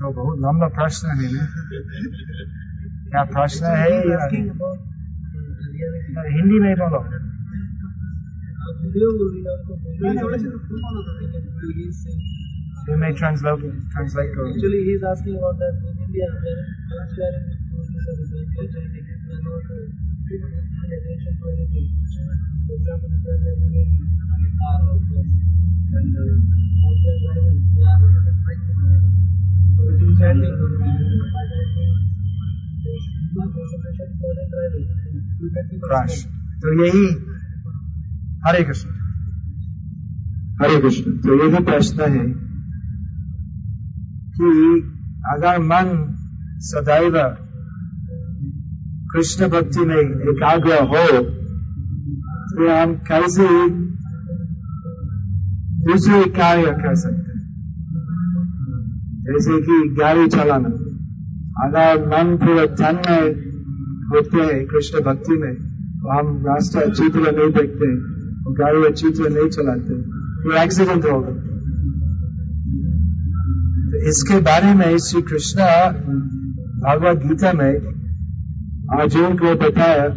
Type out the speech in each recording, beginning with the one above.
तो बहुत लंबा प्रश्न है ना क्या प्रश्न है हिंदी में बोलो You may translate, translate Actually, he is asking about that in India, where once we are in process culture, we cannot uh, give attention to anything. For example, if we are driving a car or bus, and uh, as are driving, we are sitting crash तो यही हरे कृष्ण। हरे कृष्ण। तो यही प्रश्न है कि अगर मन सदैव कृष्ण भक्ति में एकाग्र हो तो हम कैसे दूसरे कार्य कर सकते जैसे कि गाड़ी चलाना। अगर मन पूरा धन में होते हैं कृष्ण भक्ति में तो हम रास्ता अच्छी तरह नहीं देखते, और गाड़ी अच्छी तरह नहीं चलाते, फिर एक्सीडेंट होगा तो इसके बारे में श्री कृष्ण भगवद गीता में अर्जुन को बताया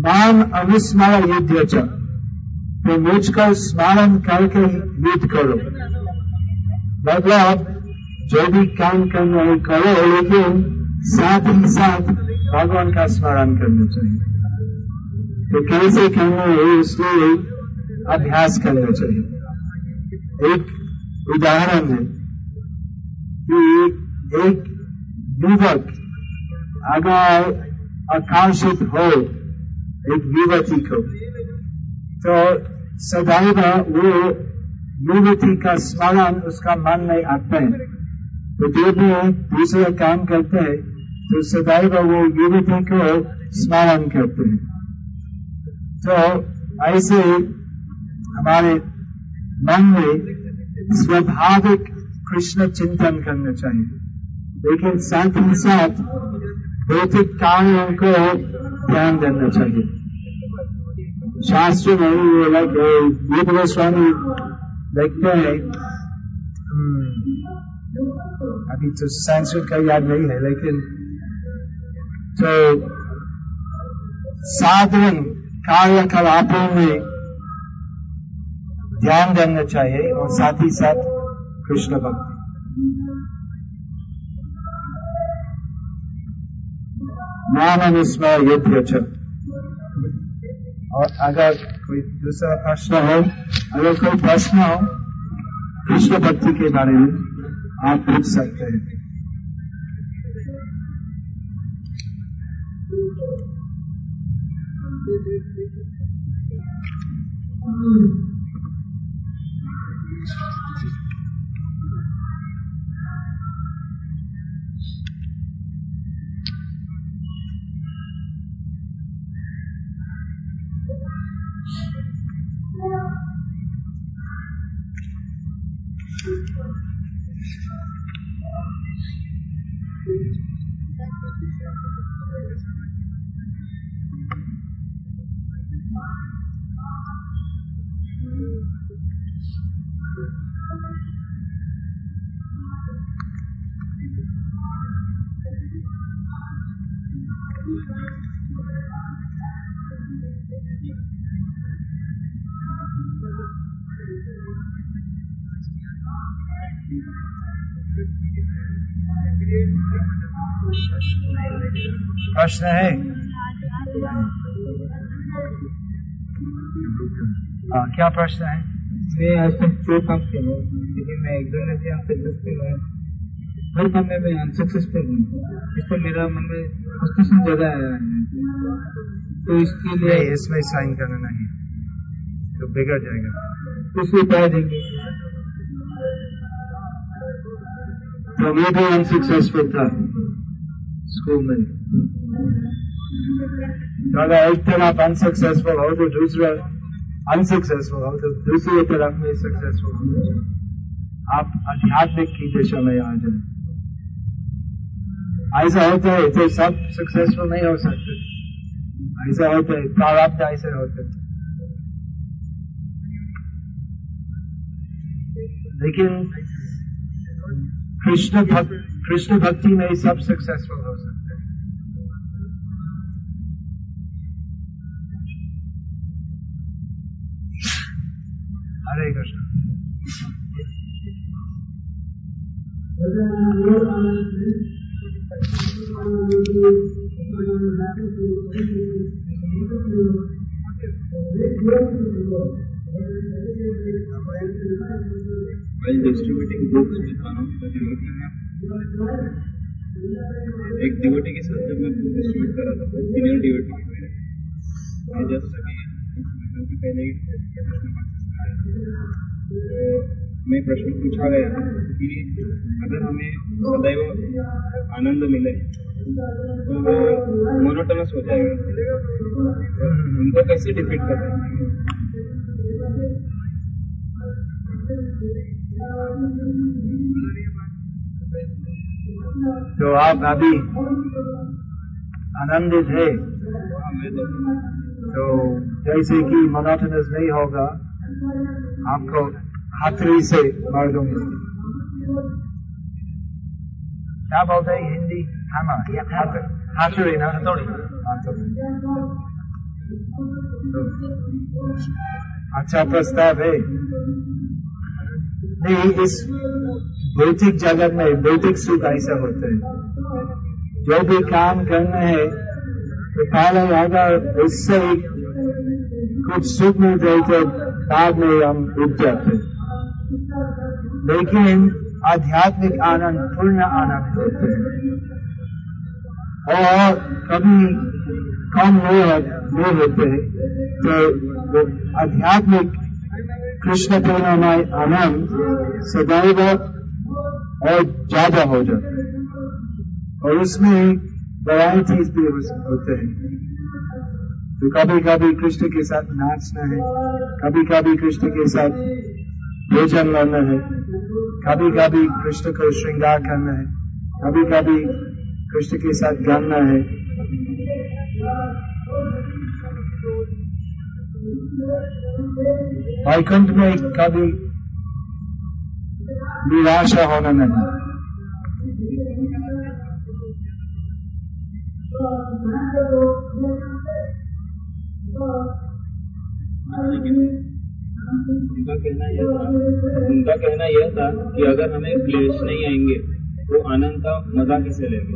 मान अनुस्मर युद्ध तो मुझको स्मरण करके युद्ध करो। मतलब जो भी काम करना है, करो लेकिन साथ ही साथ भगवान का स्मरण करना चाहिए। तो कैसे करना है इसलिए अभ्यास करना चाहिए। एक उदाहरण है कि एक युवक अगर आकर्षित हो एक युवती को तो सदैव वो युवती का स्मरण उसका मन में आता है तो जो भी दूसरे काम करते हैं तो सदैव वो युवती को स्मरण करते हैं तो ऐसे हमारे मन में स्वाभाविक कृष्ण चिंतन करना चाहिए लेकिन साथ ही साथ भौतिक कार्यों को ध्यान देना चाहिए शास्त्र में ये लग गोस्वामी लिखते हैं। हम्म, अभी तो संस्कृत का याद नहीं है लेकिन तो साधारण कार्यकलापों में ध्यान देना चाहिए और साथ ही साथ कृष्ण भक्ति। नाम अनुस्मर च। और अगर कोई दूसरा प्रश्न हो अगर कोई प्रश्न हो कृष्ण भक्ति के बारे में आप पूछ सकते हैं। प्रश्न है। हाँ क्या प्रश्न है? मैं आज तक जो काम किया हूँ लेकिन मैं एग्ज़ाम में भी अनसक्सेसफुल हूँ। हर काम में मैं अनसक्सेसफुल हूँ। इस पर मेरा मन में फ्रस्ट्रेशन ज़्यादा आया है। तो इसके लिए इसमें साइन करना नहीं। तो बिगड़ जाएगा। कुछ उपाय देंगे? तो मैं भी अनसक्सेसफुल था। स्कूल में। तो अगर एक तरफ़ अनसक्सेसफुल हो तो दूसरे अनसक्सेसफुल हो तो दूसरी तरफ़ में सक्सेसफुल हो आप आध्यात्मिक की दिशा में आ जाए। ऐसा होता है तो सब सक्सेसफुल नहीं हो सकते। ऐसा होता है प्रारब्ध ऐसे होते लेकिन कृष्ण भक्त, कृष्ण भक्ति में सब सक्सेसफुल हो सकते Hare Krishna while distributing books with एक डिवोटी के साथ जब मैं बुक डिस्ट्रीब्यूट कर रहा था, बहुत सीनियर डिवोटी मेरे। जस्ट अभी कुछ महीनों के पहले ही तो मैं प्रश्न पूछा गया कि अगर हमें सदैव आनंद मिले तो वो मोनोटनस हो जाएगा। तो उनको कैसे डिफीट कर तो आप अभी आनंदित है। हाँ, तो तो जैसे कि मोनोटनस नहीं होगा आपको हाथरी से मार दूँगी क्या बोलते हैं, हिंदी? खाना या हाथ- हाथुड़ी ना? हथौड़ी। अच्छा प्रस्ताव है। नहीं, इस भौतिक जगत में भौतिक सुख ऐसा होते हैं। जो भी काम करना है तो पहले अगर उससे कुछ सुख मिल जाए तो बाद में हम रुक जाते हैं। लेकिन आध्यात्मिक आनंद, पूर्ण आनंद होते हैं। और कभी कम नहीं हो- होते तो आध्यात्मिक कृष्ण पूर्णमय आनंद सदैव और ज़्यादा हो जाता है। और उसमें बड़ा चीज़ भी हो- होते हैं। तो कभी कभी कृष्ण के साथ नाचना है कभी कभी कृष्ण के साथ भोजन करना है कभी कभी कृष्ण को श्रृंगार करना है कभी कभी कृष्ण के साथ गाना है। वैकुंठ में कभी निराशा होना नहीं। लेकिन उनका कहना यह था उनका कहना यह था कि अगर हमें क्लेश नहीं आएँगे तो आनंद का मज़ा किसे लेंगे?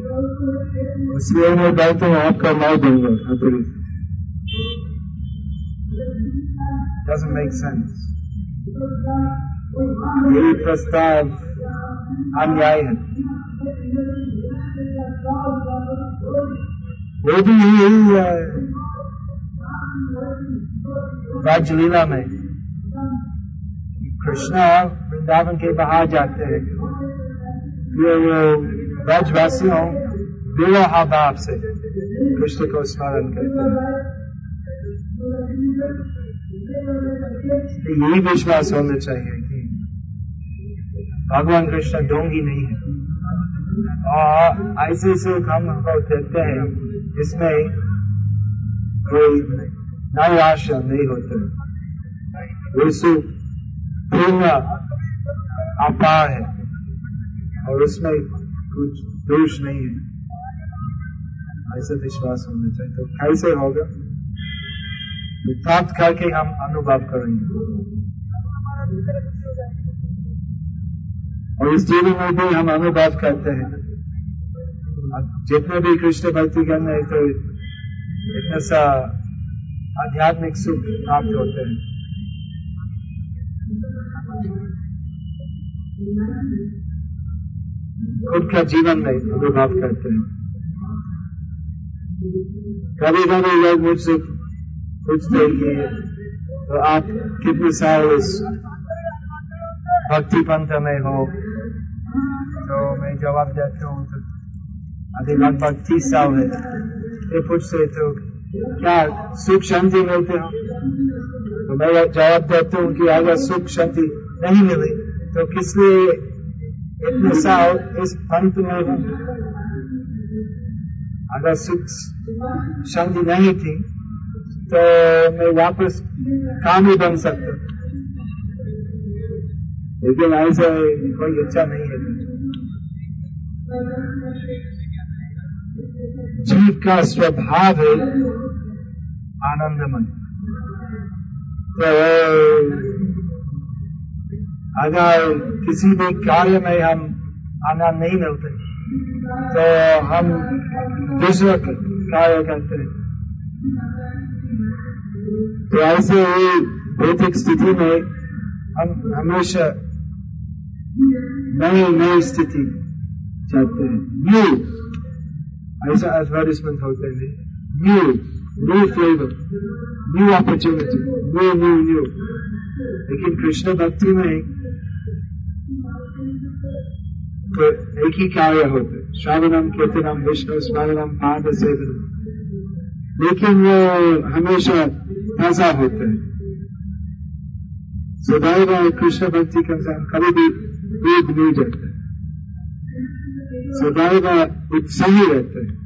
इसलिए मैं हूँ आपका मैं दूँगा doesn't make sense. यही प्रस्ताव अन्याय है। वो भी यही है। राजलीला में। कृष्णा वृंदावन के बाहर जाते हैं। वो ब्रजवासियों विवाह भाव से कृष्ण को स्मरण करते हैं। यही विश्वास होना चाहिए कि भगवान कृष्ण डोंगी नहीं है। और ऐसे सुख हमको देते हैं जिसमें कोई आशा नहीं होते. वो सुख पूर्ण अपार है और उसमें कुछ दोष नहीं है ऐसा विश्वास होना चाहिए. तो कैसे होगा? तो प्राप्त करके हम अनुभव करेंगे। और इस जीवन में भी हम अनुभव करते हैं। जितने भी कृष्ण भक्ति करने तो इतना सा आध्यात्मिक सुख प्राप्त होते हैं। खुद का जीवन में अनुभव करते हैं। कभी कभी लोग मुझसे पूछते हैं तो आप कितने साल इस भक्ति पंथ में हो? तो मैं जवाब देता हूँ तो अभी लगभग तीस साल है। ये पूछते तो क्या सुख शांति मिलते हो? तो मैं जवाब देता हूँ कि अगर सुख शांति नहीं मिली तो किस लिए इस पंथ में अगर सुख शांति नहीं थी तो मैं वापस काम ही बन सकता। लेकिन ऐसा कोई इच्छा नहीं है। जीव का स्वभाव है, आनंदमय। तो अगर किसी भी कार्य में हम आनंद नहीं मिलते तो हम दूसरा कार्य करते हैं। तो ऐसे ही भौतिक स्थिति में हम हमेशा नई नई स्थिति चाहते हैं। न्यू ऐसा एडवर्टिजमेंट होते हैं new new flavour new opportunity new new new लेकिन कृष्ण भक्ति में तो एक ही कार्य होते श्रावणम कीर्तनम विष्णु स्मरणम पाद सेवनम लेकिन वो हमेशा ताज़ा होते हैं सदैव कृष्ण भक्ति के अनुसार कभी भी डूब नहीं जाते सदैव उत्साही रहते हैं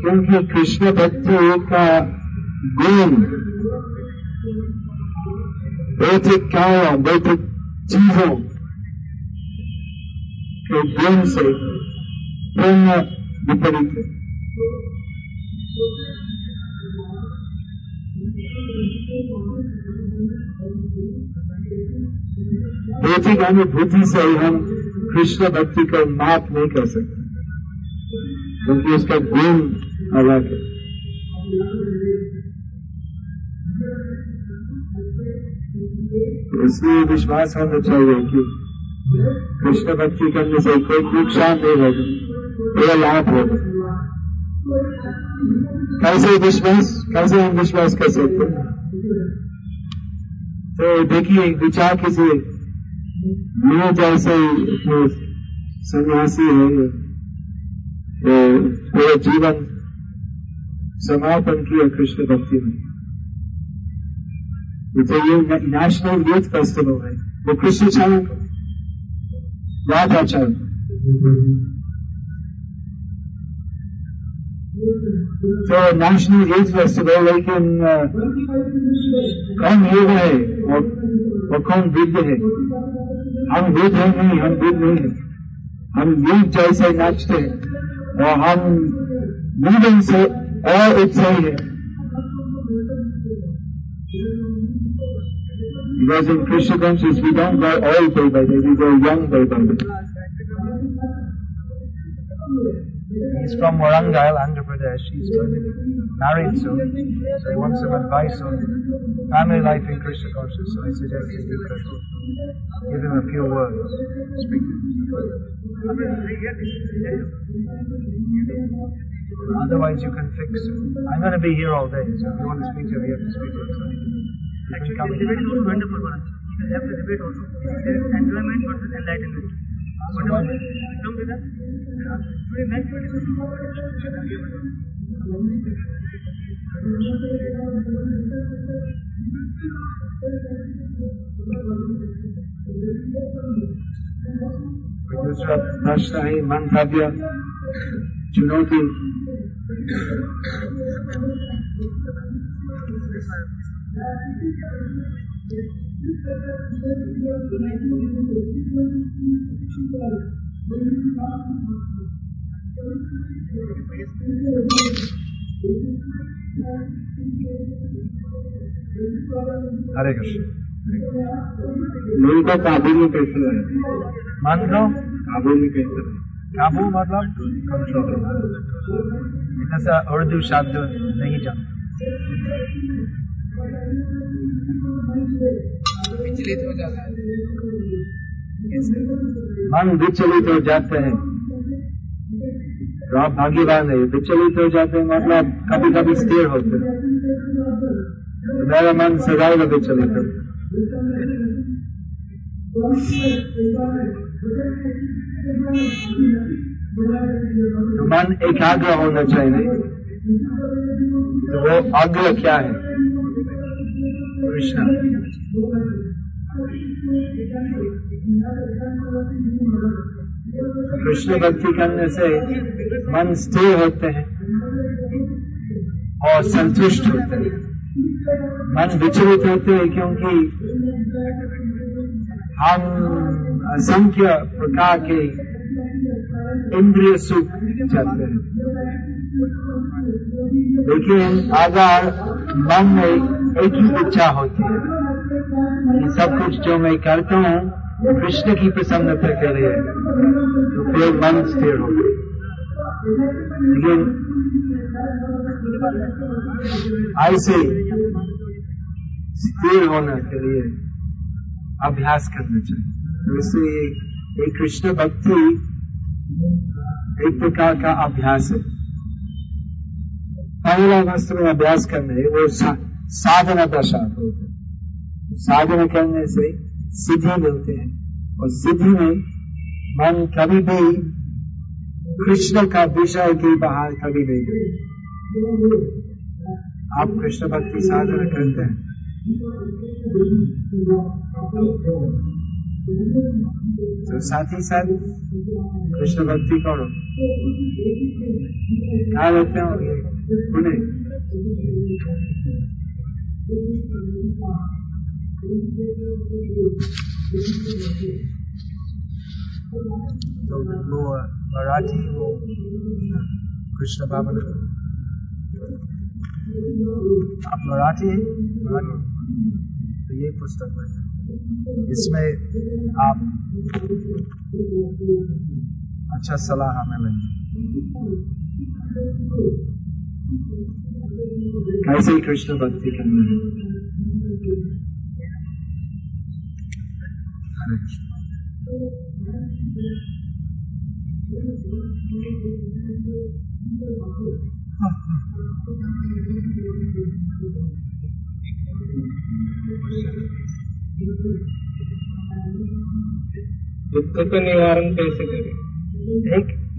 क्योंकि कृष्ण भक्ति का गुण भौतिक कार्यों भौतिक चीजों के गुण से पूर्ण विपरीत है भौतिक अनुभूति से ही हम कृष्ण भक्ति को माप नहीं कर सकते। क्योंकि उसका गुण अलग है। इसलिए विश्वास होना चाहिए कि कृष्ण भक्ति करने से कोई नुकसान नहीं होगा पूरा लाभ होगा। कैसे विश्वास, कैसे हम विश्वास कर सकते हैं? तो देखिए, विचार किसी मैं जैसे सन्यासी है तो पूरा जीवन समापन किया कृष्ण भक्ति में। तो ये नेशनल यूथ फेस्टिवल है वो कृष्ण चारण राधाचारण तो नेशनल यूथ फेस्टिवल लेकिन कौन युग है और, और कौन वृद्ध है। हम वृद्ध है नहीं हम वृद्ध नहीं है हम युग जैसे नाचते हैं और हम जीवन से और उत्साही है Because in Krishna consciousness we don't go old day by day, we go young day by day. He's from Warangal, Andhra Pradesh. He's going to be married soon, so he wants some advice on family life in Krishna consciousness. So I suggest you do that. Give him a few words. Speak to him. Otherwise, you can fix it. I'm going to be here all day, so if you want to speak to him, you have to speak to him. Actually, the debate is also wonderful one. You can have the debate also. There is enjoyment versus enlightenment. Whatever. Come with us. Today, next debate is داشته این من طبیع چنوتی Thank you. हरे कृष्ण। मन को काबू में कैसे लाए मन को काबू में कैसे लाए काबू मतलब? कंट्रोल ऐसा उर्दू शब्द नहीं जानता विचलित हो जाता है मन विचलित हो जाते हैं। तो आप भाग्यवान है विचलित हो जाते हैं मतलब कभी कभी स्थिर होते हैं। तो मेरा मन सदैव विचलित तो। मन एकाग्र होना चाहिए तो वो अग्र क्या है? कृष्ण। कृष्ण भक्ति करने से मन स्थिर होते हैं और संतुष्ट होते हैं। मन विचलित होते हैं क्योंकि हम असंख्य प्रकार के इंद्रिय सुख चाहते हैं। लेकिन अगर मन में एक ही इच्छा होती है कि सब कुछ जो मैं करता हूँ कृष्ण की प्रसन्नता के लिए तो फिर मन स्थिर हो लेकिन ऐसे स्थिर होने के लिए अभ्यास करना चाहिए। इससे एक कृष्ण भक्ति एक प्रकार का अभ्यास है। पहला वास्तव में अभ्यास करने वो सा, साधना दशा होते हैं। साधना करने से सिद्धि मिलते हैं। और सिद्धि में मन कभी भी कृष्ण का विषय के बाहर कभी नहीं गए। आप कृष्ण भक्ति साधना करते हैं। तो साथ ही साथ कृष्ण भक्ति करो। कहा रहते हो पुणे तो वो मराठी वो कृष्ण बाबा आप मराठी है मराठी तो ये पुस्तक है इसमें आप अच्छा सलाह हमें लगे। कैसे कृष्ण भक्ति करनी है। हरे दुख का निवारण कैसे करें?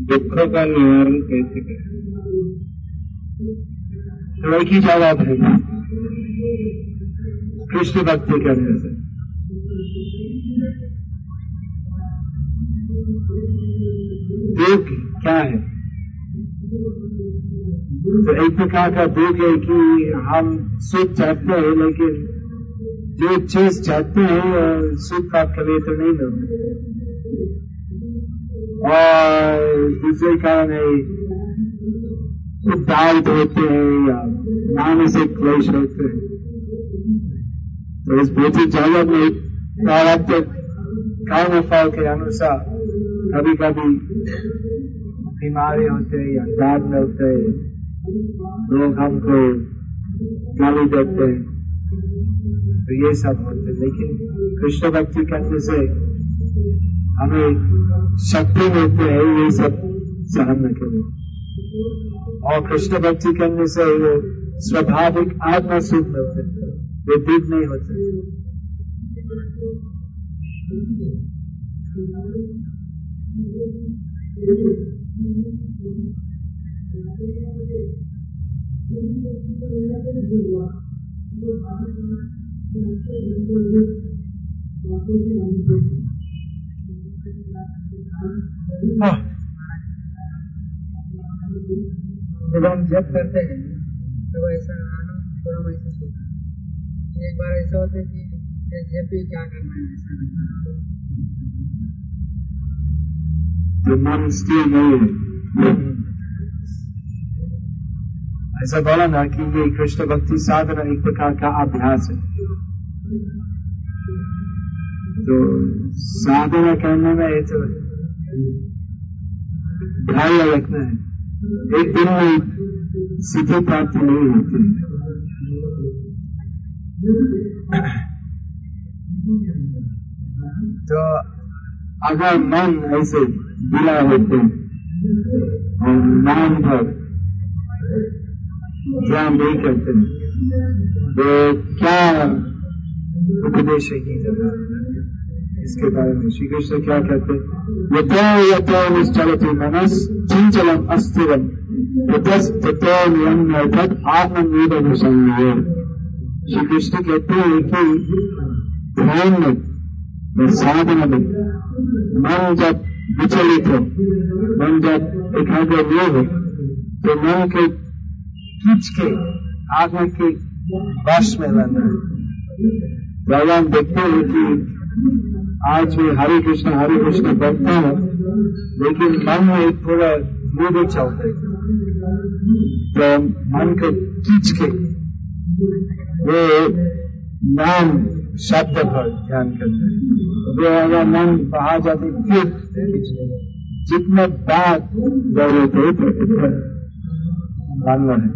दुखों का निवारण कैसे करें? एक ही जवाब है। कृष्ण भक्ति करने से। दुख क्या है? तो एक प्रकार का दुख है कि हम सुख चाहते हैं, लेकिन जो चीज़ चाहते हैं सुख का कभी तो नहीं मिलता। और दूसरे कारण है उदारित होते हैं या मानसिक क्लेश होते हैं। तो इस भौतिक जगत में कर्म फल के अनुसार कभी कभी बीमारी होते हैं या दाद मिलते लोग हमको गाली देते हैं। तो ये सब होते लेकिन कृष्ण भक्ति करने से हमें शक्ति मिलती है ये सब सहन के लिए और कृष्ण भक्ति करने से वो स्वाभाविक आत्मा सुख मिलते हैं। वे दुख नहीं होते। जब हम जब करते हैं तो ऐसा आनंद थोड़ा है। एक बार ऐसा होता है कि जब भी क्या करना है ऐसा लगता तो है ऐसा बोला ना कि ये कृष्ण भक्ति साधना एक प्रकार का अभ्यास है। तो साधना करने में ये तो धैर्य रखना है। एक दिन में सिद्धि प्राप्ति नहीं होती। तो अगर मन ऐसे गिला होते और नाम पर ध्यान नहीं करते तो क्या उपदेश की जगह इसके बारे में श्री कृष्ण क्या कहते यथो यथो निश्चलति मनस चंचलम अस्थिरम। आत्मनिर्भर अनुसंग श्री कृष्ण कहते हैं कि ध्यान में साधना में मन जब विचलित हो, मन जब एकाग्र नहीं हो तो मन के खींच के, आत्मा के वश में रहना। है भगवान देखते हैं कि आज भी हरे कृष्ण हरे कृष्ण बोलते हैं, लेकिन मन में थोड़ा मूड चलते तो मन को खींच के वो नाम, शब्द पर ध्यान करते हैं। अगर मन बाहर जाते फिर जितना बात ज़रूरत है तो उतना मानना है।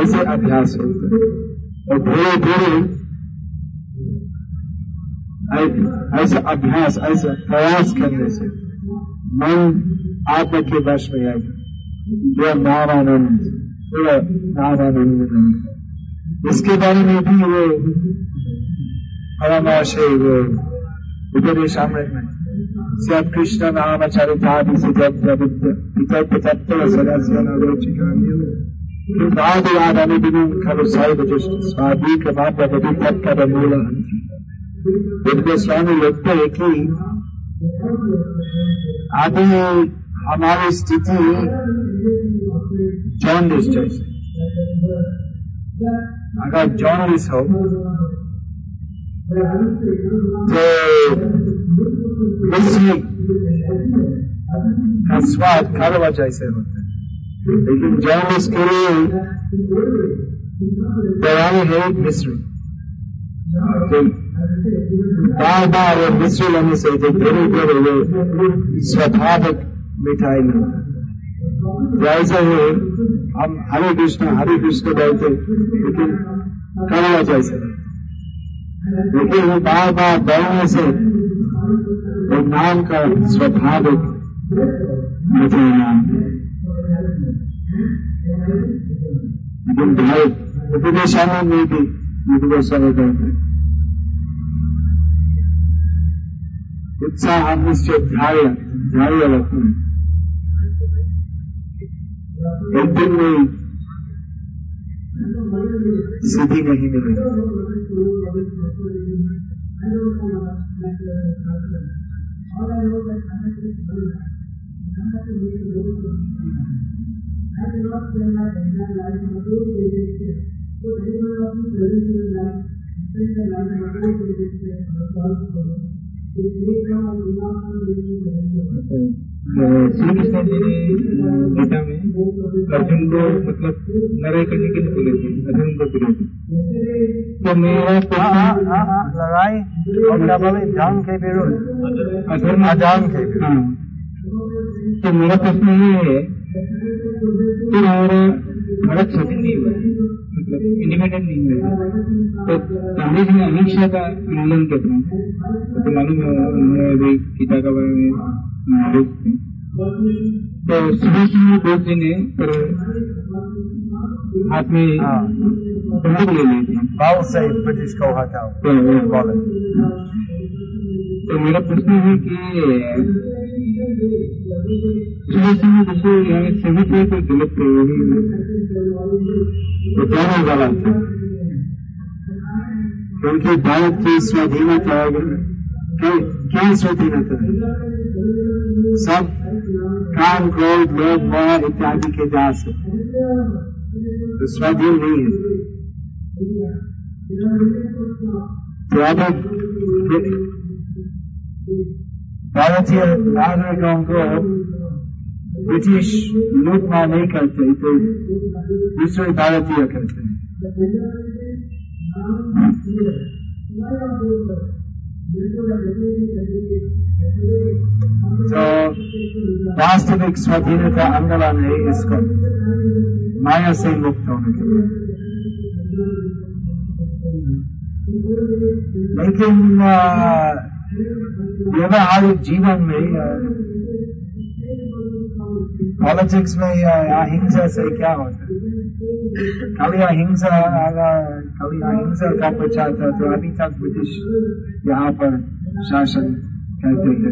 ऐसे अभ्यास होता है। और धीरे धीरे ऐसा अभ्यास, ऐसे प्रयास करने से मन आत्मा के वश में आएगा। यह नारानंद पूरा नारानंद रहेगा इसके बारे में भी वो परामर्श है वो उपदेश अमृत में सब कृष्ण नाम चरितादि से जब जब विकल्प तत्व सदस्य नादि आदि दिनं खलु सैव स्वादिकमापवधि तत्पदमूल बुद्ध स्वामी लिखते हैं कि आदि हमारी स्थिति जॉन्डिस जैसे अगर जॉन्डिस हो तो मिश्री का स्वाद कड़वा जैसे होता है लेकिन जॉन्डिस के लिए दवाई है मिश्री तो बार बार वो मिश्री लेने से जो धीरे धीरे वो स्वाभाविक मिठाई है जैसे है हम हरे कृष्ण हरे कृष्ण बोलते लेकिन कड़वा जैसे। लेकिन वो बार बार बोलने से वो नाम का स्वाभाविक मुझे नाम लेकिन भाई उपदेशान में भी उपदेशान करते उत्साह निश्चय ध्याय ध्याय रखना एक दिन में सिद्धि नहीं मिलेगी श्री कृष्ण जी ने गीता में अर्जुन को मतलब लड़ाई करने के लिए बोले थे अर्जुन को बोले थे तो मेरा लड़ाई और क्या बोले के विरुद्ध अधर्म अजान के तो मेरा प्रश्न ये है कि हमारा भारत स्वाधीन नहीं हुआ इंडिपेंडेंट नहीं है। तो गांधी जी ने अहिंसा का आंदोलन किया था? तो मालूम है उन्होंने अभी गीता का बारे में तो सुभाष चंद्र बोस जी ने पर हाथ में हाँ। बंदूक ले ली थी। बाल से ब्रिटिश को हटाओ तो तो मेरा प्रश्न है कि सुभाष चंद्र बोस को यहाँ सभी पे कोई गलत प्रयोग तो दोनों गलत है क्योंकि भारत की स्वाधीनता क्या क्या स्वाधीनता है सब काम क्रोध लोभ मोह इत्यादि के दास है तो स्वाधीन नहीं है तो अब भारतीय नागरिकों को ब्रिटिश लूटमार नहीं करते तो दूसरे भारतीय करते हैं तो वास्तविक स्वाधीनता आंदोलन है इसको माया से मुक्त होने के लिए लेकिन आ, व्यवहारिक जीवन में पॉलिटिक्स में आ, अहिंसा से क्या होता है कभी अहिंसा अगर कभी अहिंसा का प्रचार था तो अभी तक ब्रिटिश यहाँ पर शासन करते थे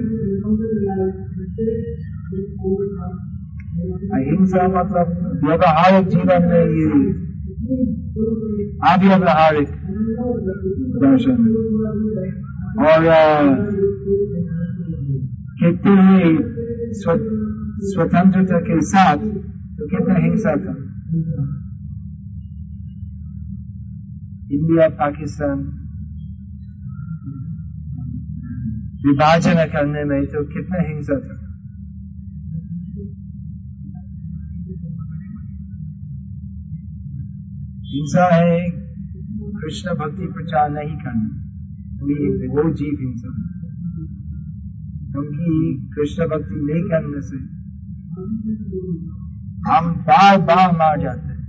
अहिंसा मतलब व्यवहारिक जीवन में ये अव्यवहारिक दर्शन है। और कितनी स्व- स्वतंत्रता के साथ तो कितना हिंसा था इंडिया, पाकिस्तान, विभाजन करने में तो कितना हिंसा था। हिंसा है, कृष्ण भक्ति प्रचार नहीं करना। ये वो जीव हिंसा क्योंकि कृष्ण भक्ति नहीं करने से हम बार बार मार जाते हैं।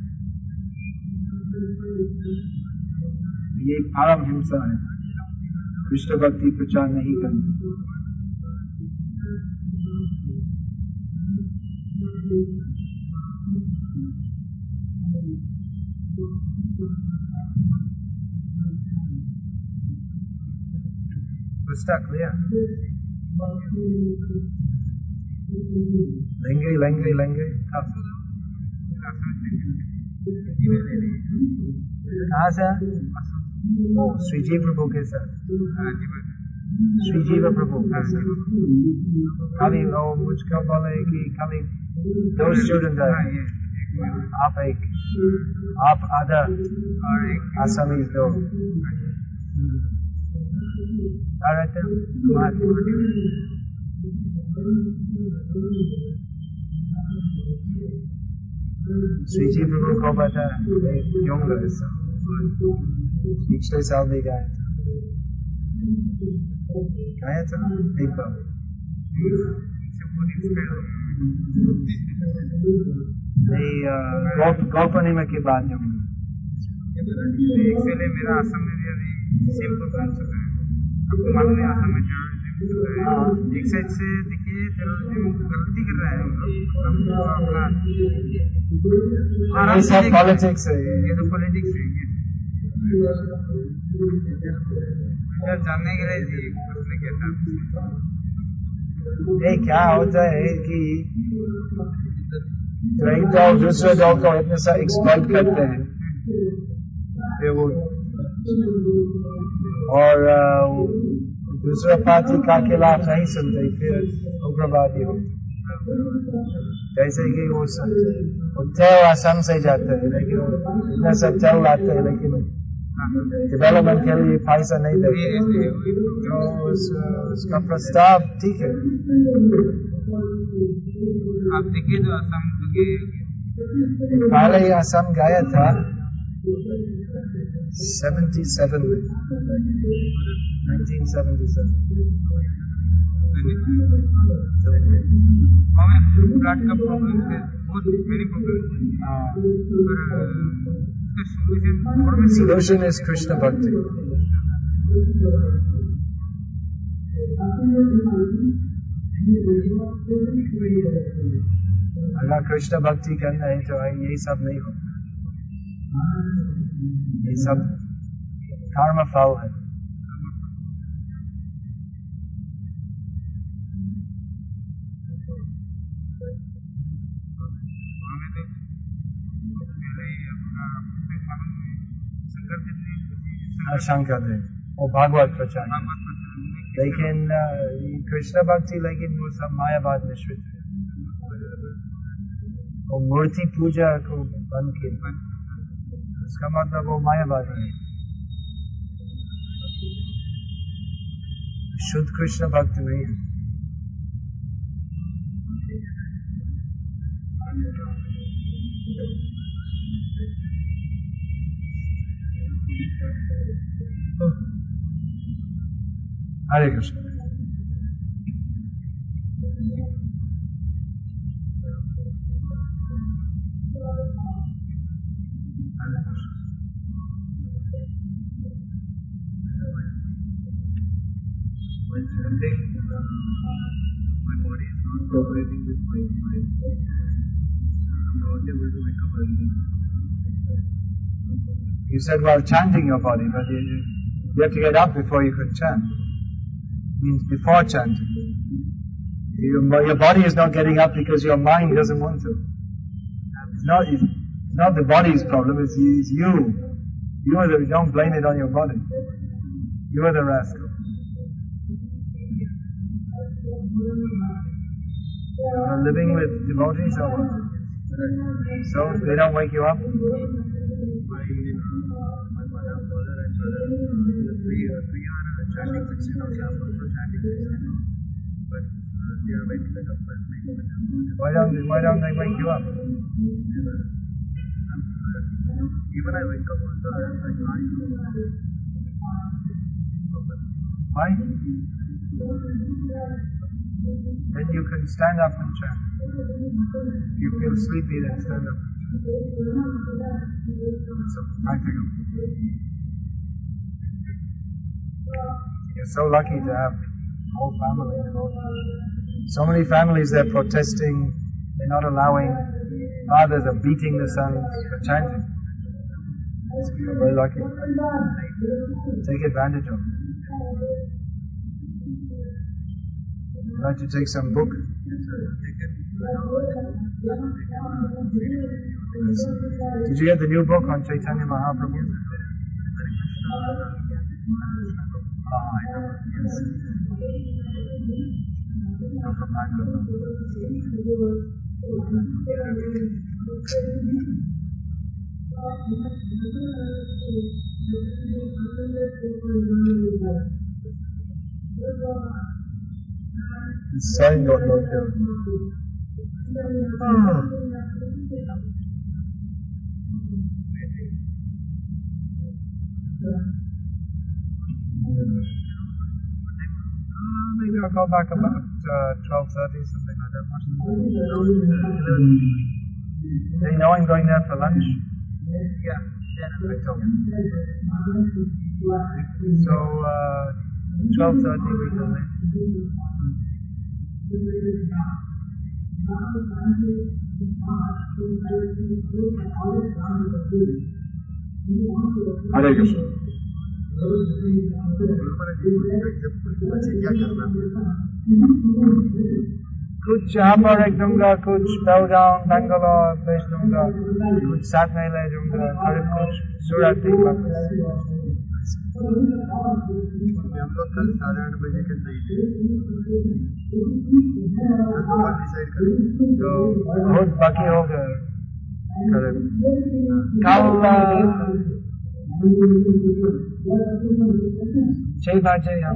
ये परम हिंसा है। कृष्ण भक्ति प्रचार नहीं करना। पुस्तक लिया लेंगे लेंगे लेंगे कब कहाँ से ओ श्री जी प्रभु के साथ श्री जीव प्रभु के साथ खाली वो मुझको बोले कि खाली दो स्टूडेंट है आप एक आप आधा और एक आसामी दो साढ़े मार्च प्रभु को पता क्यों गए पिछले साल भी गए गया था एक बार नहीं गौपनिमा की बात है। इसलिए मेरा असम में भी अभी सिंपल बन चुका है। हुकूमत ने असम में टेररिज्म एक साइड से देखिए टेररिज्म गलती कर रहा है हम तो अपना ये से पॉलिटिक्स है। ये तो पॉलिटिक्स है ये जानने के लिए जी उसने कहता ये क्या होता है कि तो एक दूसरे जॉब को इतने सा एक्सपर्ट करते हैं। ये वो और दूसरा पार्टी का खिलाफ नहीं सुनते फिर उग्रवादी होते जैसे कि वो सब वो असम से जाते हैं लेकिन इतना सब तेल लाते हैं लेकिन डेवलपमेंट के लिए पैसा नहीं देते तो उस, उसका प्रस्ताव ठीक है। आप देखिए तो असम के पहले ही असम गया था। 77 1977 ब्लड का प्रॉब्लम कृष्ण भक्ति करना है तो यही सब नहीं हो ये सब कर्म फल है। शंकर देव और भागवत प्रचार। लेकिन कृष्ण भक्ति, लेकिन वो सब मायावाद मिश्रित है। और मूर्ति पूजा को बंद किया। kıskanmakla boğmaya başladı. Şut kuşla baktım iyi. Oh. Aleyküm selam. When chanting, my body is not cooperating with my mind. I'm not able to recover. You said while chanting your body, but you, you have to get up before you can chant. means before chanting. Your, your body is not getting up because your mind doesn't want to. It's not, it's not the body's problem, it's, you- it's you. You are the, don't blame it on your body. You are the rascal. You're living with devotees or what? So they don't wake you up? My, uh, my mother, father and brother, the three, uh, three are uh, National 16 also have also chanting this and all. But uh, they are very up with making. Why don't Why don't they wake you up? Even I wake up also, I am like, I Why? Then you can stand up and chant. If you feel sleepy, then stand up. and chant. Practical. You're so lucky to have a whole family. So many families they're protesting. They're not allowing fathers are beating the sons for chanting. You're very lucky. Take advantage of it. I'd like to take some book. Did you get the new book on Chaitanya Mahaprabhu? Oh, Got locked down. Ah. Uh, maybe I'll call back about uh, 12.30, something like that. They know I'm going there for lunch? Yeah, yeah, October. So, uh, 12.30 we go in. Hare Krishna. Mm-hmm. कुछ यहाँ पर रख दूँगा कुछ बेलगांव बेंगलोर भेज दूँगा कुछ साथ में ले जाऊँगा करीब कुछ सूरत ही वापस हम लोग कल साढ़े आठ बजे के डिसाइड तो बहुत बाकी हो गया कल छह बजे हम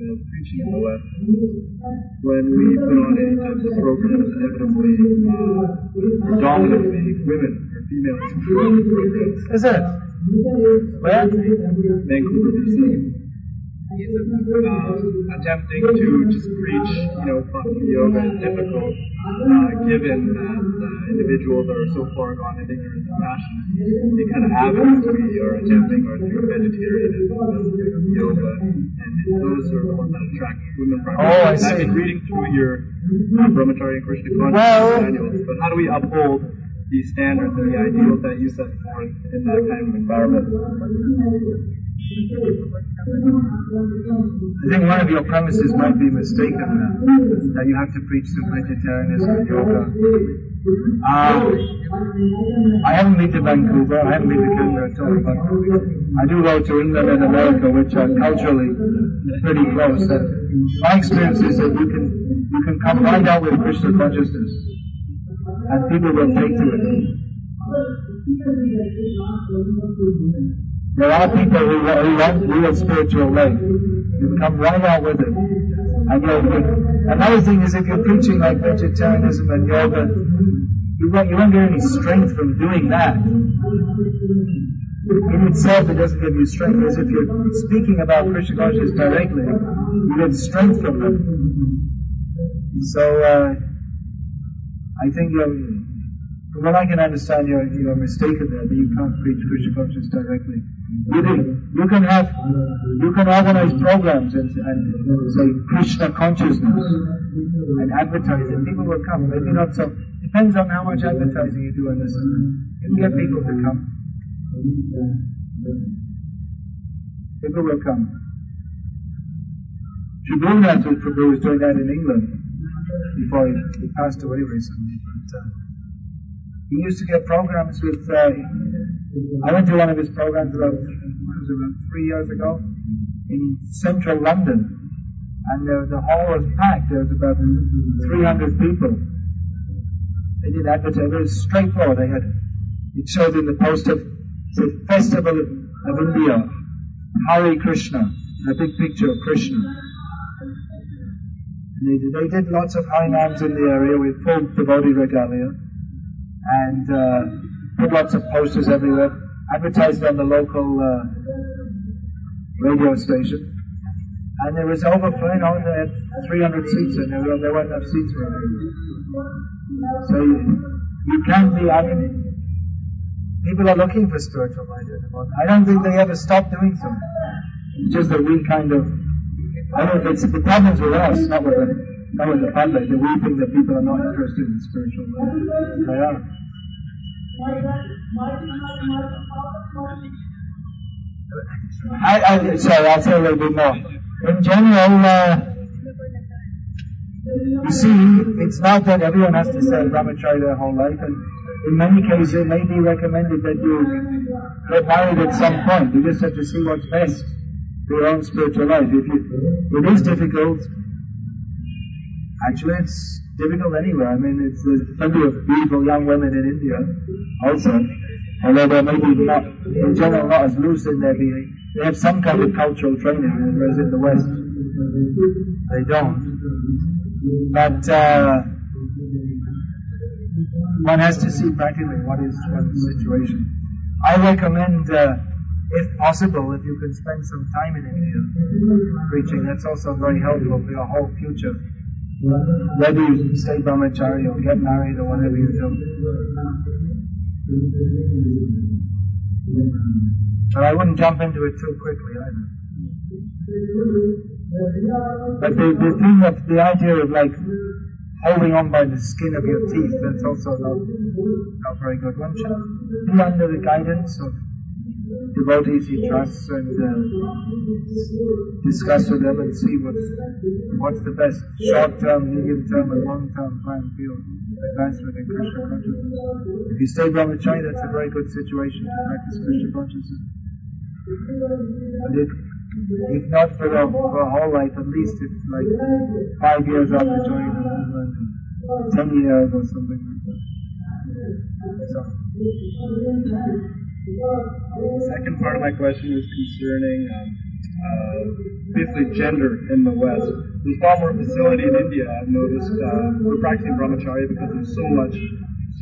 and preaching in the West. When we put on any types of programs, inevitably, uh, predominantly women or females programs, Is it? Where? Vancouver, BC, uh, attempting to just preach, you know, bhakti yoga is difficult, uh, given that uh, individuals are so far gone in ignorance and passion. The kind of habits we are attempting are through vegetarianism yoga, and those are the ones that attract women primarily. Oh, I And I've been reading through your Brahmacharya and Krishna consciousness Well- manuals, but how do we uphold these standards and the ideals that you set forth in that kind of environment? I think one of your premises might be mistaken now, that you have to preach through vegetarianism and yoga. Um, I haven't been to Vancouver, I haven't been to Canada at all, but I do go to England and America, which are culturally pretty close. And my experience is that you can you can come right out with Krishna consciousness, and people will take to it. There are people who, who want real spiritual life. You come right out with it. And you'll, you another thing is if you're preaching like vegetarianism and yoga, you won't, you won't get any strength from doing that. In itself, it doesn't give you strength. Whereas if you're speaking about Krishna consciousness directly, you get strength from it. So, uh, I think you're, from what I can understand, you're, you're mistaken there, that you can't preach Krishna consciousness directly. You can, you can have, you can organize programs and, and say Krishna consciousness and advertise it. People will come. Maybe not so. Depends on how much advertising you do on this. You get people to come. People will come. Tribhuvanath Prabhu was doing that in England before he, he passed away recently. But uh, he used to get programs with. Uh, I went to one of his programs about, about three years ago in central London, and the, the hall was packed. There was about 300 people. They did advertise. It was straightforward. They had it showed in the poster said Festival of India, Hari Krishna, a big picture of Krishna. They did, they did lots of harinams in the area with full devotee regalia, and uh, put lots of posters everywhere, advertised on the local uh, radio station. And there was overflowing on they had 300 seats and there, there weren't enough seats for everyone. So you, you can be, I mean, people are looking for spiritual life at. I don't think they ever stop doing so. It's just that we kind of, I don't know if it's, the problem's with us, not with the, not with the that we think that people are not interested in spiritual life. They are. I, I, sorry, I'll say a little bit more. In general, uh, you see, it's not that everyone has to stay brahmachari their whole life, and in many cases it may be recommended that you get married at some point. You just have to see what's best for your own spiritual life. If you, it is difficult. Actually, it's difficult anywhere. I mean, it's, there's plenty of beautiful young women in India also, although they're maybe not, in general, not as loose in their being. They have some kind of cultural training, whereas in the West, they don't. But uh, one has to see practically what is one's situation. I recommend, uh, if possible, if you can spend some time in India preaching, that's also very helpful for your whole future. Whether you stay brahmachari or get married or whatever you do. But I wouldn't jump into it too quickly either. But the, the thing of the idea of like holding on by the skin of your teeth, that's also not, not very good. One should be under the guidance of devotees he trusts and uh, discuss with them and see what's, what's the best short term, medium term, and long term plan for advancement in Krishna consciousness. If you stay brahmachari, that's a very good situation to practice Krishna consciousness. And if, if not for a, for a whole life, at least it's like five years after joining the movement, ten years or something like that. So, The second part of my question was concerning um, uh, basically gender in the West. There's far more facility in India, I've noticed, uh, for practicing brahmacharya because there's so much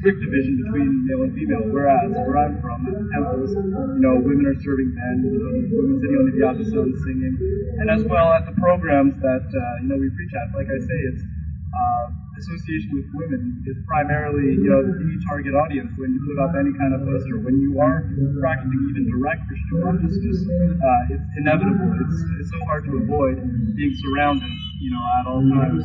strict division between male and female. Whereas where I'm from, at temples, you know, women are serving men, you women sitting on the vyasasana singing, and as well as the programs that uh, you know we preach at. Like I say, it's uh, association with women is primarily, you know, the target audience when you put up any kind of poster. When you are practicing even direct Krishna consciousness, uh, it's inevitable. It's, it's so hard to avoid being surrounded, you know, at all times.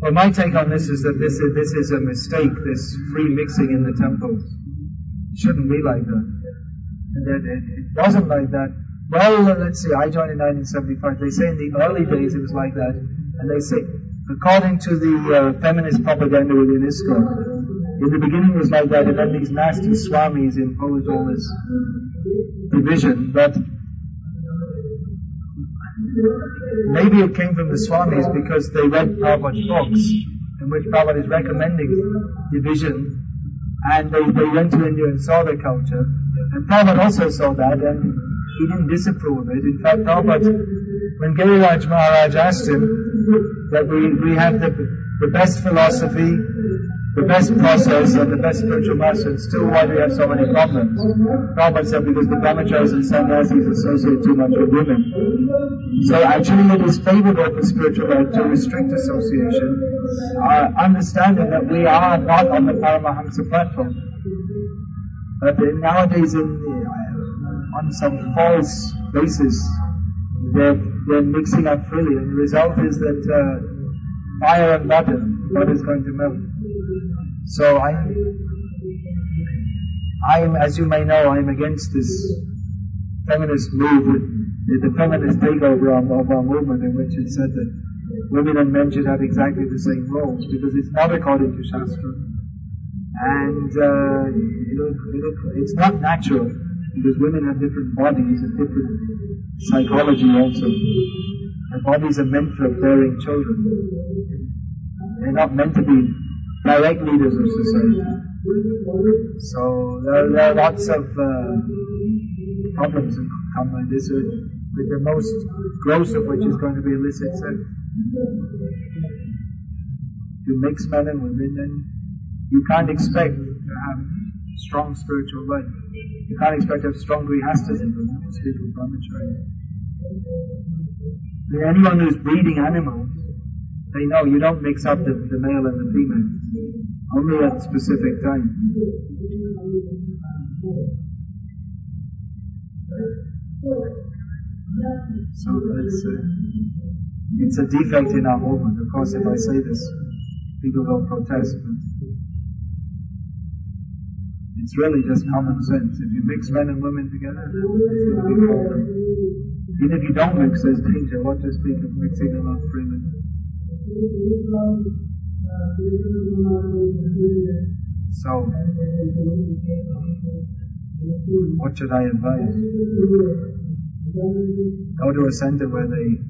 well, my take on this is that this is, this is a mistake, this free mixing in the temples. Shouldn't be like that. And it, it wasn't like that. Well, let's see, I joined in 1975. They say in the early days it was like that. And they say, according to the uh, feminist propaganda within ISKCON, in the beginning it was like that, and then these nasty swamis imposed all this division. But maybe it came from the swamis because they read Prabhupada's books, in which Prabhupada is recommending division, and they, they went to India and saw the culture. And Prabhupada also saw that, and he didn't disapprove of it. In fact, Prabhupada, when Giriraj Maharaj asked him that we, we have the, the best philosophy, the best process, and the best spiritual master, and still why do we have so many problems? Prabhupada said because the brahmacharis and sannyasis associate too much with women. So actually it is favorable for spiritual life to restrict association, uh, understanding that we are not on the Paramahamsa platform. But nowadays in on some false basis. They're, they're mixing up freely, and the result is that uh, fire and water, water is going to melt. So I'm, I'm, as you may know, I'm against this feminist move the, the feminist takeover of, of our movement in which it said that women and men should have exactly the same roles because it's not according to Shastra. And uh, it, it, it's not natural because women have different bodies and different psychology also. Their bodies are meant for bearing children. They're not meant to be direct leaders of society. So there, there are lots of uh, problems that come like this, with, with the most gross of which is going to be illicit sex. You mix men and women, and you can't expect to have strong spiritual life. You can't expect have strong grihastasm from spiritual brahmachari. Anyone who's breeding animals, they know you don't mix up the, the male and the female. Only at specific times. So it's a, it's a defect in our movement. Of course, if I say this, people will protest. But it's really just common sense. If you mix men and women together, it's going to be problem. Even if you don't mix, there's danger. What to speak of mixing them up freely? So, what should I advise? Go to a center where they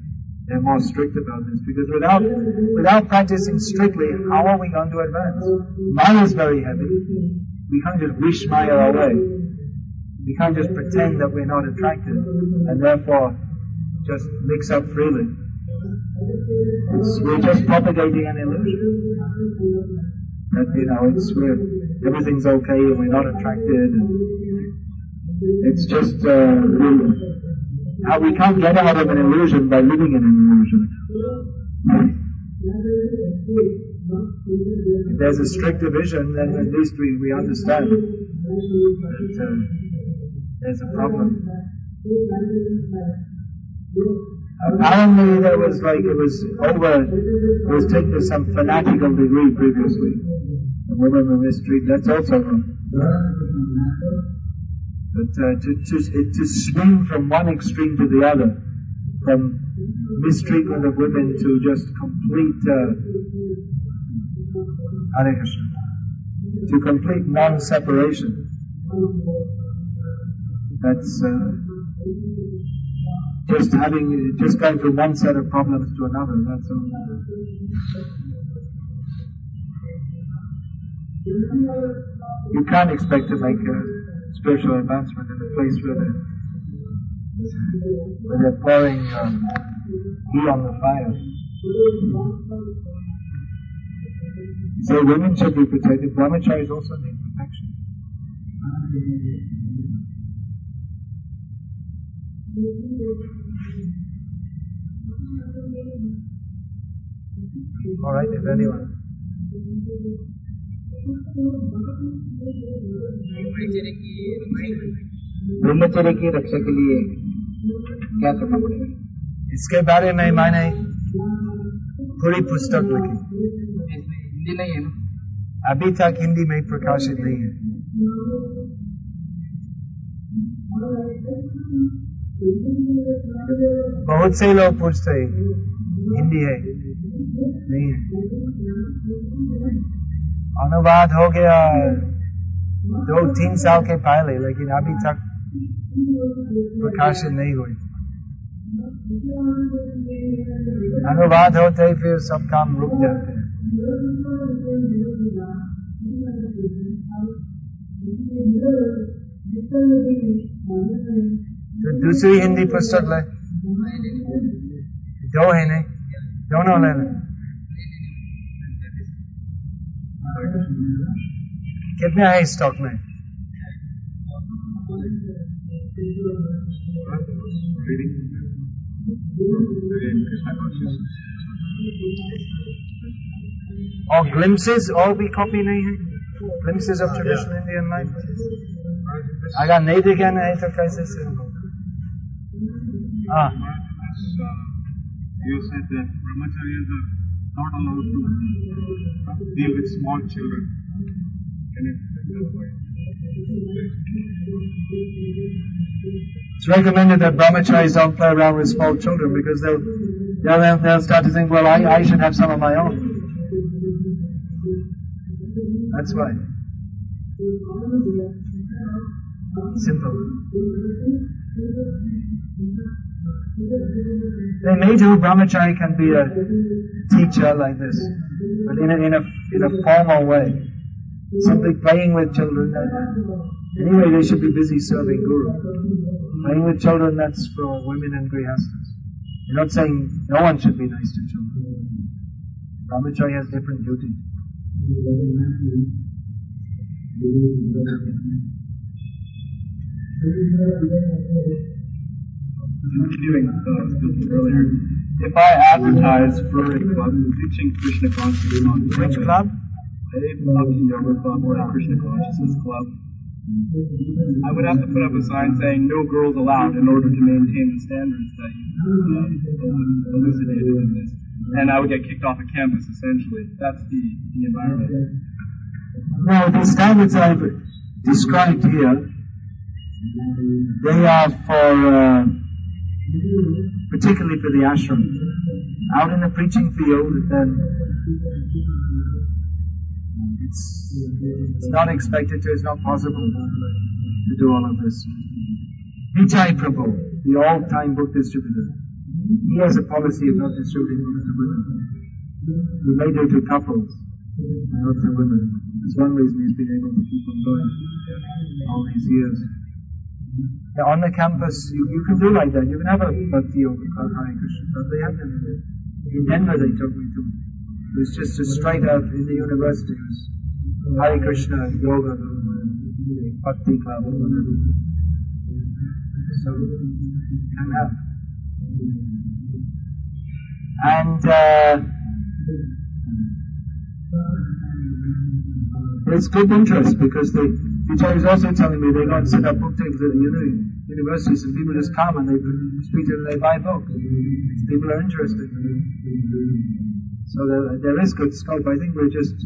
they're more strict about this because without without practicing strictly, how are we going to advance? Mine is very heavy. We can't just wish Maya away. We can't just pretend that we're not attracted and therefore just mix up freely. It's, we're just propagating an illusion. That, you know, it's we're, everything's okay and we're not attracted. It's just, uh, we, how we can't get out of an illusion by living in an illusion. If there's a strict division, then at least we, we understand that uh, there's a problem. Apparently there was like, it was over, it was taken to some fanatical degree previously. The women were mistreated, that's also wrong. But uh, to, to, to swing from one extreme to the other, from mistreatment of women to just complete, uh, Hare Krishna, to complete non-separation. That's uh, just having, just going from one set of problems to another. That's all. You can't expect to make a spiritual advancement in a place where they're, where they're pouring um, heat on the fire. So women should be protected. Brahmacharis also need protection. All right, if anyone. ब्रह्मचर्य की रक्षा के लिए क्या करना पड़ेगा इसके बारे में मैंने पूरी पुस्तक लिखी हिंदी नहीं है ना? अभी तक हिंदी में प्रकाशित नहीं है। बहुत से लोग पूछते हैं, हिंदी है? नहीं है। अनुवाद हो गया दो, तीन साल के पहले, लेकिन अभी तक प्रकाशित नहीं हुई। अनुवाद होते ही फिर सब काम रुक जाते हैं। तो दूसरी हिंदी पुस्तक ले दो है नहीं। दोनों ले ले कितने है स्टॉक में? और ग्लिम्सेस और भी कॉपी नहीं है glimpses of traditional Indian life अगर नहीं दिखे नहीं तो कैसे से हाँ You said that brahmacharyas are not allowed to deal with small children. Can you explain that why? It's recommended that brahmacharis don't play around with small children because they'll, they'll, they'll start to think, well, I, I should have some of my own. That's why. Simple. They may do, brahmachari can be a teacher like this, but in a, in a, in a formal way. Simply playing with children. Anyway, they should be busy serving Guru. Playing with children, that's for women and grihastas. You're not saying no one should be nice to children. Brahmachari has different duties. Continuing uh, earlier, if I advertise for a club teaching Krishna consciousness on Which club? a Bhakti Yoga Club or a Krishna Consciousness Club, I would have to put up a sign saying no girls allowed in order to maintain the standards that you uh, elucidated in this. And I would get kicked off a campus essentially. That's the, the environment. Now, the standards I've described here, they are for, uh, particularly for the ashram. Out in the preaching field, then it's, it's not expected to, it's not possible to do all of this. Vijay Prabhu, the all-time book distributor, he has a policy of not distributing books to women. We made it to couples, not to women. That's one reason he's been able to keep on going all these years. Yeah, on the campus, you, you can do like that. You can have a bhakti yoga called Hare Krishna. But they have them in, Denver. They took me to. It was just a straight out in the university. It was Hare Krishna yoga, bhakti club or whatever. So can have. And uh, good interest because the Vijay was also telling me they go and set up book tables at the uni, universities and people just come and they speak and they buy books. People are interested. So there, there is good scope. I think we're just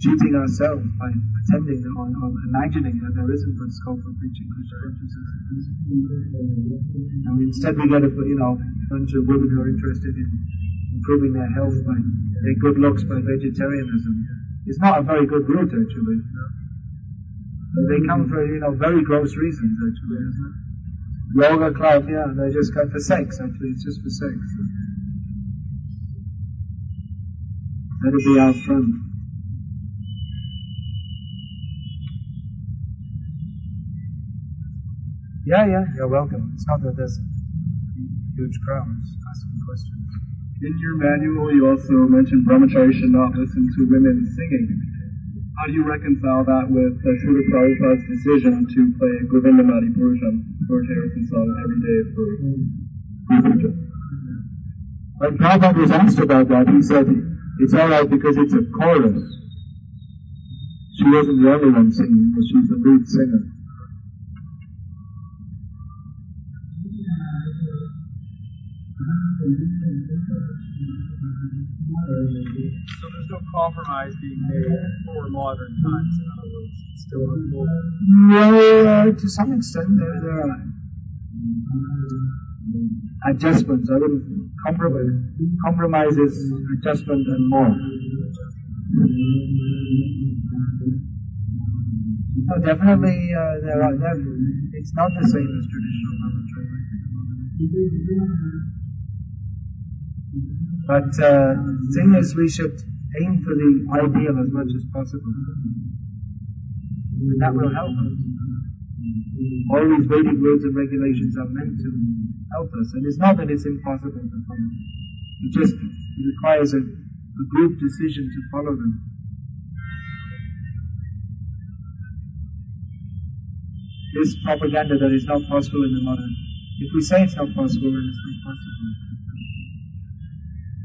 cheating ourselves by pretending or, or imagining that there isn't good scope for preaching Krishna consciousness. And instead we get a you know bunch of women who are interested in improving their health by their good looks by vegetarianism. It's not a very good route actually. They come for you know very gross reasons actually. Yoga club, yeah, they just come for sex actually. It's just for sex. That'll be our friend. Yeah, yeah, you're welcome. It's not that there's huge crowds asking questions. In your manual, you also mentioned brahmachari should not listen to women singing. How do you reconcile that with uh, Srila Prabhupada's decision to play Govindam Adi Purusha, George Harrison song every day for puja? When Prabhupada was asked about that, he said it's alright because it's a chorus. She wasn't the only one singing, but she's the lead singer. So there's no compromise being made for modern times. In other words, it's still unfolding. Well, uh, to some extent, there, are adjustments. I wouldn't compromise. Compromise is adjustment and more. No, definitely, uh, there are. There, it's not the same as traditional brahmacharya. But uh, thing is, we should aim for the ideal as much as possible. That will help us. All these Vedic rules and regulations are meant to help us. And it's not that it's impossible to follow. It just requires a, a group decision to follow them. This propaganda that is not possible in the modern. If we say it's not possible, then it's not possible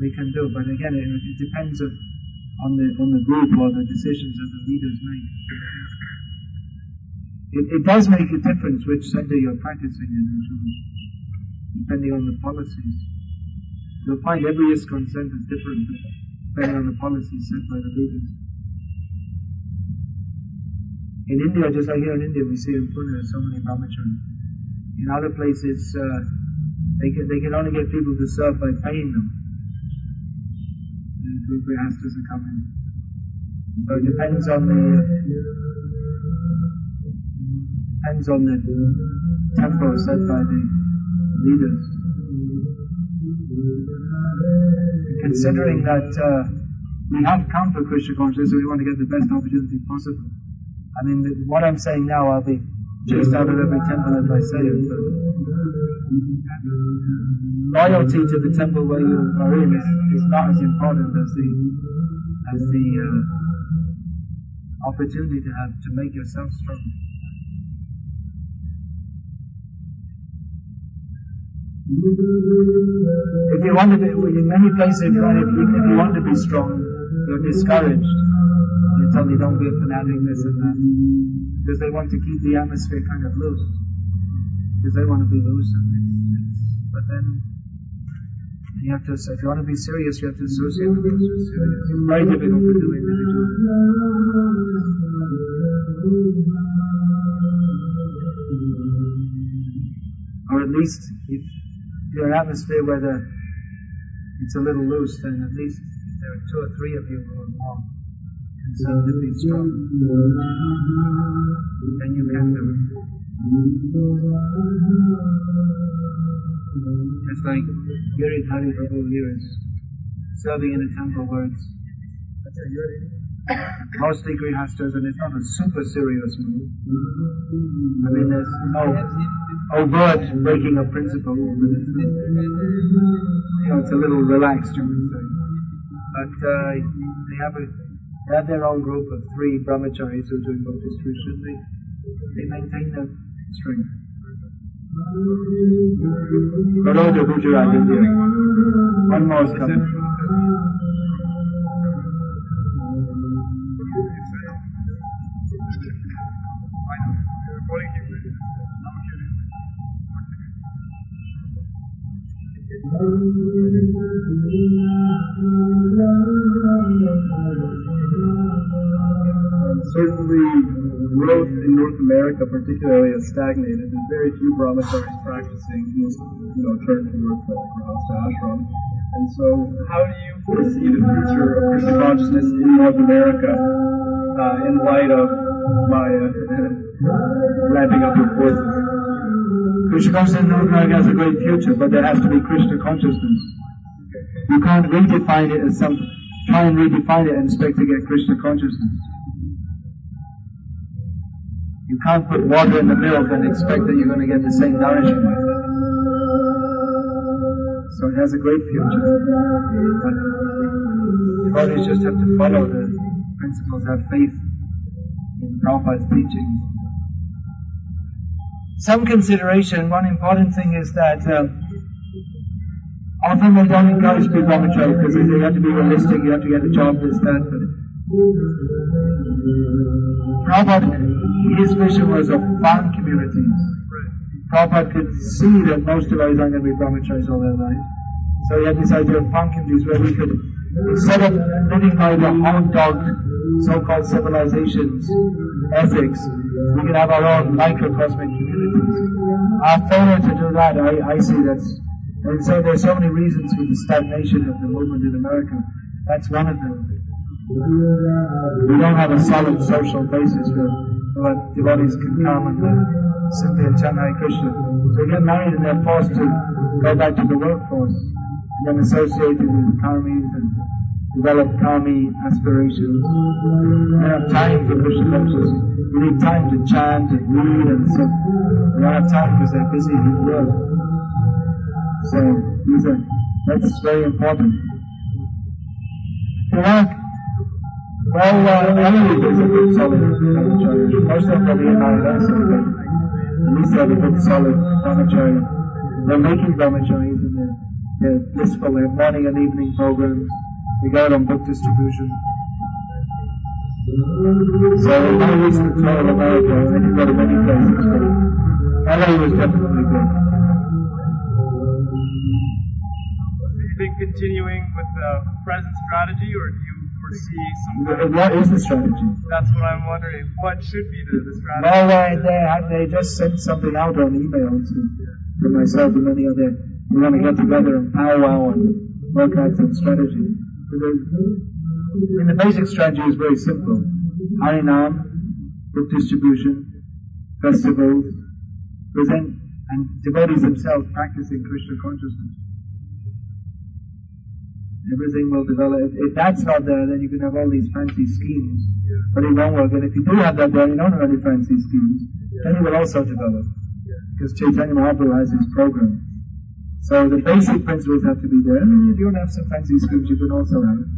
we can do. But again, it, it depends on, on the on the group or the decisions that the leaders make. It, it does make a difference which center you're practicing in, depending on the policies. You'll find every ISKCON center is different depending on the policies set by the leaders. In India, just like here in India, we see in Pune so many brahmacharis. In other places, uh, they can, they can only get people to serve by paying them. The grihastas are coming. So it depends on the depends on the tempo set by the leaders. Considering that uh, we have come for Krishna consciousness, we want to get the best opportunity possible. I mean, what I'm saying now, I'll be chased out of every temple if I say it. But loyalty to the temple where you are in is, is not as important as the as the uh, opportunity to have to make yourself strong. If you want to be, in many places, want, if, you, if you want to be strong, you're discouraged. They tell you don't be a fanatic, this and that. Because they want to keep the atmosphere kind of loose. Because they want to be loose. And but then you have to, if you want to be serious, you have to associate with those who are serious. It's very difficult to do individually. Or at least, if you're an atmosphere where the, it's a little loose, then at least there are two or three of you who are more concerned to be strong. Then you can do it. It's like Giridhari Prabhu here is serving in a temple where it's mostly grihastas and it's not a super serious move. I mean, there's no overt breaking of principle, but it's, you know, it's a little relaxed, you would say. But uh, they have a they have their own group of three brahmacharis who are doing bhakti distribution. They they maintain their strength. Baroda, Gujarat, India. One more is coming. Certainly, growth in North America, particularly, has stagnated. There's very few brahmacharis practicing, you know, turn towards the Grihastha ashram. And so, how do you foresee the future of Krishna consciousness in North America uh, in light of Maya ramping up her forces? Krishna consciousness in North America has a great future, but there has to be Krishna consciousness. You can't redefine it as some, try and redefine it and expect to get Krishna consciousness. You can't put water in the milk and expect that you're going to get the same nourishment. So it has a great future. But devotees just have to follow the principles, have faith in Prabhupada's teachings. Some consideration, one important thing is that um, often they don't encourage people on the because they have to be realistic, you have to get a job, this, that. But Prabhupada, his vision was of farm communities. Prabhupada could see that most of us aren't going to be brahmacharis all their life. So he had this idea of farm communities where we could, instead of living by the hog dog so-called civilizations, ethics, we could have our own microcosmic communities. Our failure to do that, I, I see that's, and so there's so many reasons for the stagnation of the movement in America. That's one of them. We don't have a solid social basis where, devotees can come and uh, simply chant Hare Krishna. So they get married and they're forced to go back to the workforce and then associated with karmis and develop karmi aspirations. They don't have time for Krishna consciousness. We need time to chant and read and so they don't have time because they're busy with work. So these are, that's very important. Iraq, well, uh, Emily is a good solid brahmachari. Most of in a good solid brahmachari. They're making brahmacharis and they're, they're blissful. Have morning and evening programs. They go out on book distribution. So to travel America. They can go to many places, but LA was definitely good. Do you think continuing with the present strategy, or do you see some kind of. What is the strategy? That's what I'm wondering. What should be the, the strategy? Norway, they they just sent something out on email to, to myself and many other. We want to get together and powwow and work out some strategy. But the- I mean, the basic strategy is very simple: Harinam, book distribution, festivals, present, and devotees themselves practicing Krishna consciousness. Everything will develop. If, if that's not there, then you can have all these fancy schemes, but it won't work. And if you do have that there, you don't have any fancy schemes, then it will also develop. Because Chaitanya Mahaprabhu has his program. So the basic principles have to be there. And if you don't have some fancy schemes, you can also have it.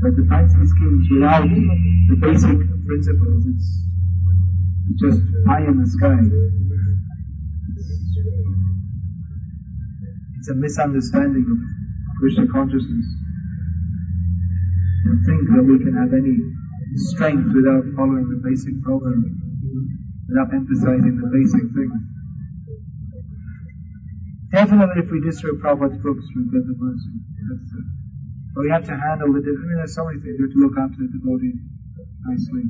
But the fancy schemes without the basic principles, it's it's just pie in the sky. It's a misunderstanding of Krishna consciousness. To think that we can have any strength without following the basic program, without emphasizing the basic thing. Definitely, if we disturb Prabhupada's books, we'll get the mercy. But we have to handle the. I mean, there's so many things. We have to look after the devotee nicely.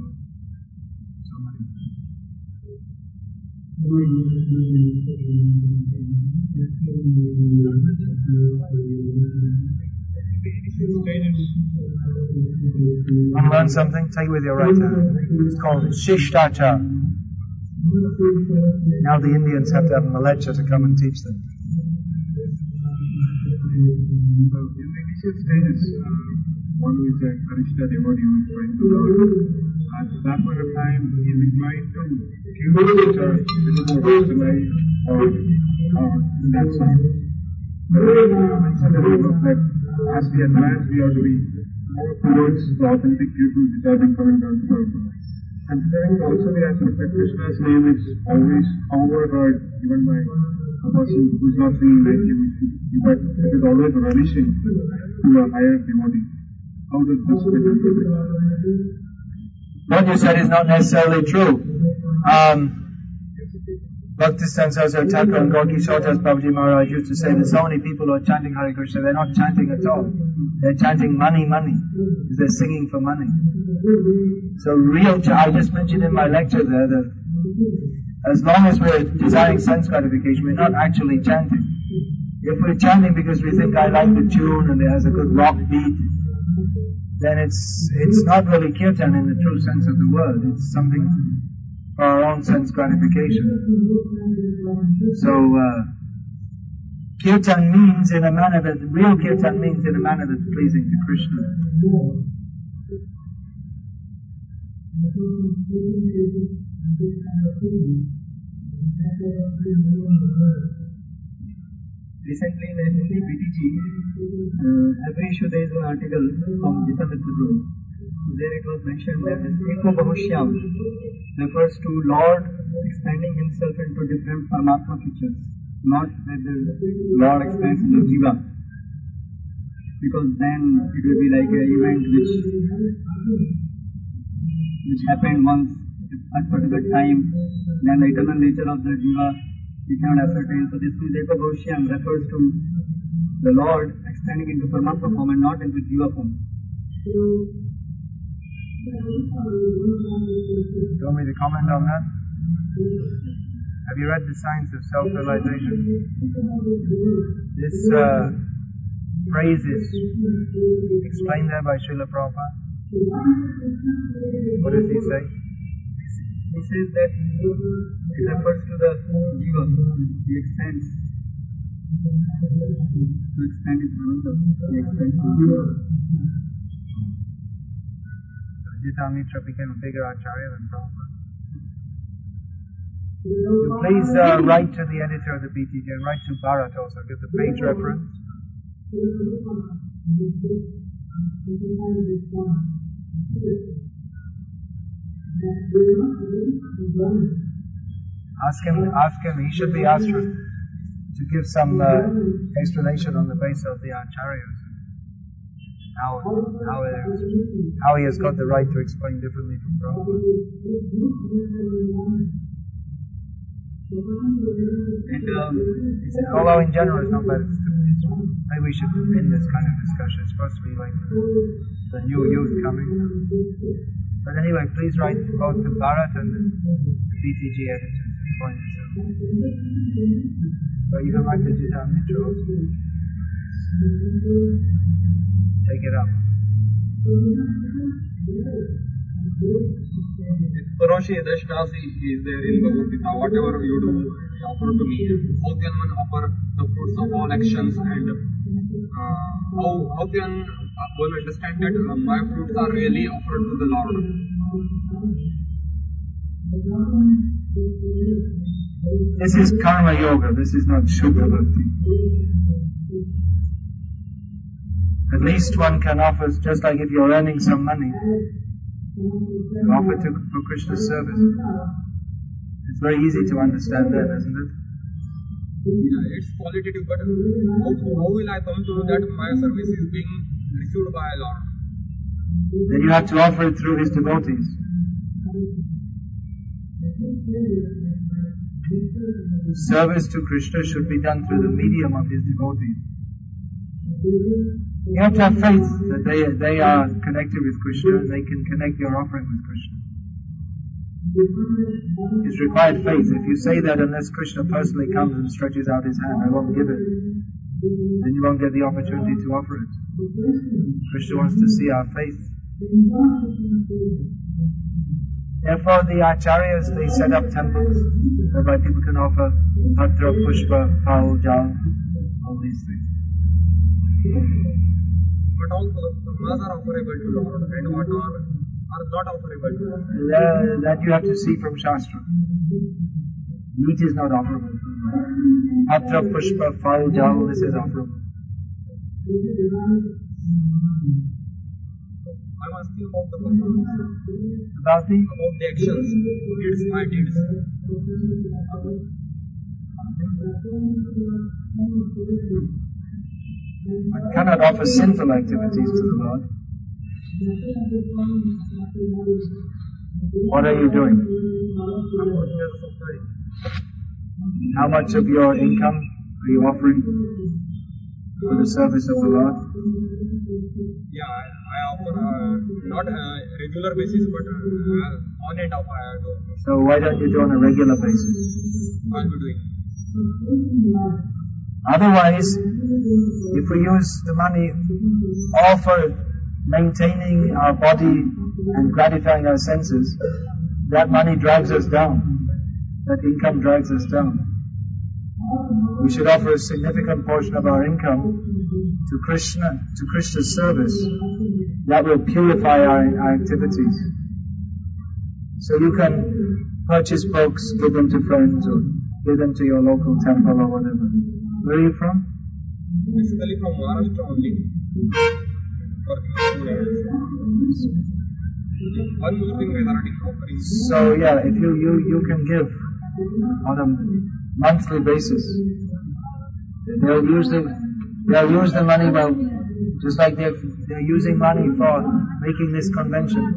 So many. Want to learn something? Take it with your right hand. It's called Shishtachar. Now the Indians have to have a to come and teach them. One is a Kanishta devotee is trying to learn, at that point of time, he is inclined to more westernized or uh, that sort. So then you mentioned in the book that as we advance, we are to be more towards the authentic pupils which are being coming down to Prabhupada. Considering also the aspect that Krishna's name is always overheard even by a person who is not singing like you, but it is always relishing to a higher devotee. How does this fit into it? What you said is not necessarily true. Um, Bhakti Sansar Thakur and Gaura Kishora Das Babaji Maharaj used to say that so many people who are chanting Hare Krishna, they're not chanting at all. They're chanting money, money. They're singing for money. So real, ch- I just mentioned in my lecture there that as long as we're desiring sense gratification, we're not actually chanting. If we're chanting because we think I like the tune and it has a good rock beat, then it's it's not really kirtan in the true sense of the word. It's something for our own sense gratification. So uh, kirtan means in a manner that real kirtan means in a manner that's pleasing to Krishna. Recently in Hindi BTG, uh, every issue there is an article from Jitendra Sidhu. There it was mentioned that this mm-hmm. Eko Bahushyam refers to Lord expanding himself into different Paramatma features, not that the Lord expands into Jiva. Because then it will be like an event which which happened once at a particular time, then the eternal nature of the Jiva we cannot ascertain. So this is Eko Bahushyam refers to the Lord expanding into Paramatma form and not into Jiva form. Do you want me to comment on that? Have you read The Science of Self-Realization? This uh, phrase is explained there by Srila Prabhupada. What does he say? He says that it refers to the Jiva. He expands. To expand his Paramatma, he Jiva. Became a bigger acharya than Prabhupada. Please uh, write to the editor of the BTG, write to Bharat also, give the page reference. Ask him, ask him, he should be asked to give some uh, explanation on the basis of the acharyas. How, how, how he has got the right to explain differently from Prabhupada. And um, although in general it's not bad, it's, it's, maybe we should end this kind of discussion. It's supposed to be like the new youth coming. But anyway, please write both to Bharat and the BTG editors and point this out. But the Jitan Mitra also. Take it up. Parashi Dashnasi is there in Bhagavad Gita. Whatever you do, offer to me. How can one offer the fruits of all actions and uh, how, how can one understand that uh, my fruits are really offered to the Lord? This is karma yoga, this is not Shuddha Bhakti. At least one can offer, just like if you're earning some money, you offer to, for Krishna's service. It's very easy to understand that, isn't it? Yeah, it's qualitative, but how, how will I come to know that my service is being received by Lord? Then you have to offer it through his devotees. Service to Krishna should be done through the medium of his devotees. You have to have faith that they, they are connected with Krishna and they can connect your offering with Krishna. It's required faith. If you say that unless Krishna personally comes and stretches out his hand, I won't give it, then you won't get the opportunity to offer it. Krishna wants to see our faith. Therefore, the acharyas they set up temples whereby people can offer patra, pushpa, phal, jal, all these things. But all the dhammas are offerable to Lord, and what are, are not offerable to Lord? That, that you have to see from Shastra. Meat is not offerable. Patra, pushpa, phal, jal, this is offerable. I'm asking about the performance, About the about the actions, deeds, my deeds. One cannot offer sinful activities to the Lord. What are you doing? I'm working as a software. How much of your income are you offering for the service of the Lord? Yeah, I, I offer uh, not uh, regular basis, but uh, on and off I do. So why don't you do on a regular basis? I'll be doing. Otherwise, if we use the money all for maintaining our body and gratifying our senses, that money drags us down. That income drags us down. We should offer a significant portion of our income to Krishna, to Krishna's service. That will purify our, our activities. So you can purchase books, give them to friends, or give them to your local temple or whatever. Where are you from? Basically from Maharashtra only. Working as students. One more thing regarding offering. So yeah, if you, you, you can give on a monthly basis. They'll use the, they'll use the money well, just like they're, they're using money for making this convention.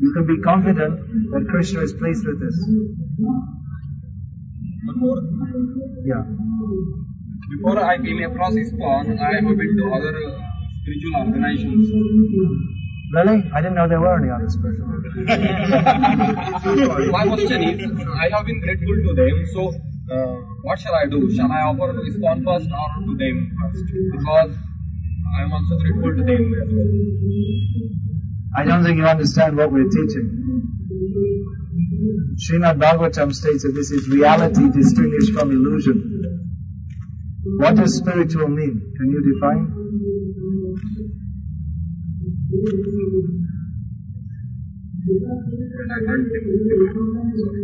You can be confident that Krishna is pleased with this. One more thing. Yeah. Before I came across ISKCON, I have been to other uh, spiritual organizations. Really? I didn't know there were any other spiritual organizations. My question is, I have been grateful to them, so uh, what shall I do? Shall I offer to ISKCON first or to them first? Because I am also grateful to them as well. I don't think you understand what we're teaching. Srimad Bhagavatam states that this is reality distinguished from illusion. What does spiritual mean? Can you define? And I can't think. Sorry.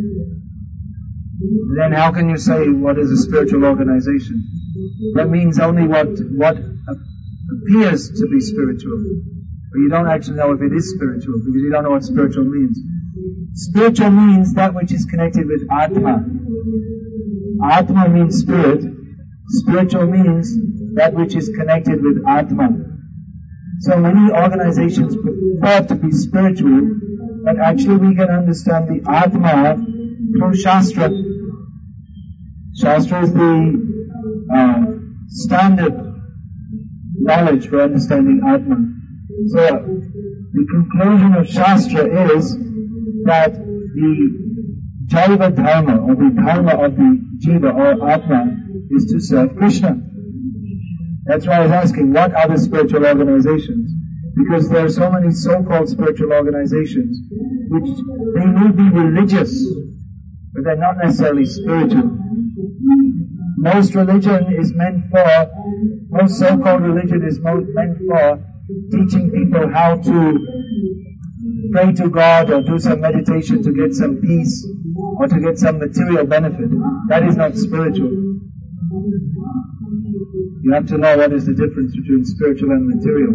Then how can you say what is a spiritual organization? That means only what, what appears to be spiritual. But you don't actually know if it is spiritual because you don't know what spiritual means. Spiritual means that which is connected with Atma. Atma means spirit. Spiritual means that which is connected with Atma. So many organizations purport to be spiritual, but actually we can understand the Atma through Shastra. Shastra is the uh, standard knowledge for understanding Atma. So the conclusion of Shastra is that the Jaiva Dharma or the Dharma of the Jiva or Atma is to serve Krishna. That's why I was asking, what are the spiritual organizations? Because there are so many so-called spiritual organizations which they may be religious, but they're not necessarily spiritual. Most religion is meant for, most so-called religion is meant for teaching people how to pray to God or do some meditation to get some peace or to get some material benefit. That is not spiritual. You have to know what is the difference between spiritual and material.